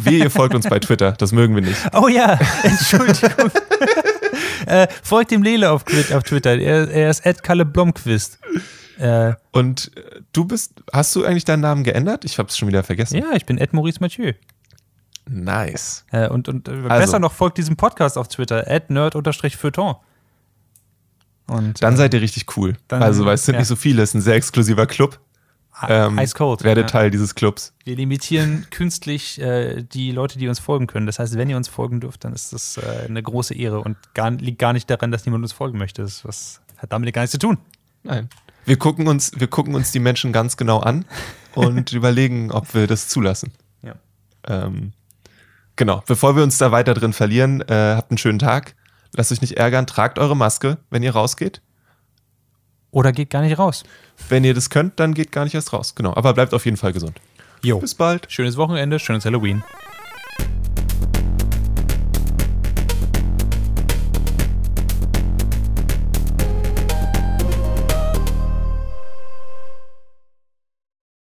Wie ihr folgt uns bei Twitter, das mögen wir nicht. Oh ja, *laughs* Entschuldigung. *laughs* äh, folgt dem Lele auf, auf Twitter. Er, er ist Ed Kalle Blomqvist. Äh, Und äh, du bist, hast du eigentlich deinen Namen geändert? Ich habe es schon wieder vergessen. ja, ich bin Ed Maurice Mathieu. Nice. Äh, und und äh, Also. besser noch, folgt diesem Podcast auf Twitter, nerd-feuilleton. Und Dann äh, seid ihr richtig cool. Dann- also, weil es sind ja. nicht so viele, es ist ein sehr exklusiver Club. Ähm, Ice Cold. Werdet ja. Teil dieses Clubs. Wir limitieren *laughs* künstlich äh, die Leute, die uns folgen können. Das heißt, wenn ihr uns folgen dürft, dann ist das äh, eine große Ehre und gar, liegt gar nicht daran, dass niemand uns folgen möchte. Das was, hat damit gar nichts zu tun. Nein. Wir gucken uns, wir gucken uns die Menschen ganz genau an *laughs* und überlegen, ob wir das zulassen. Ja. Ähm, genau. Bevor wir uns da weiter drin verlieren, äh, habt einen schönen Tag. Lasst euch nicht ärgern. Tragt eure Maske, wenn ihr rausgeht. Oder geht gar nicht raus. Wenn ihr das könnt, dann geht gar nicht erst raus. Genau. Aber bleibt auf jeden Fall gesund. Jo. Bis bald. Schönes Wochenende, schönes Halloween.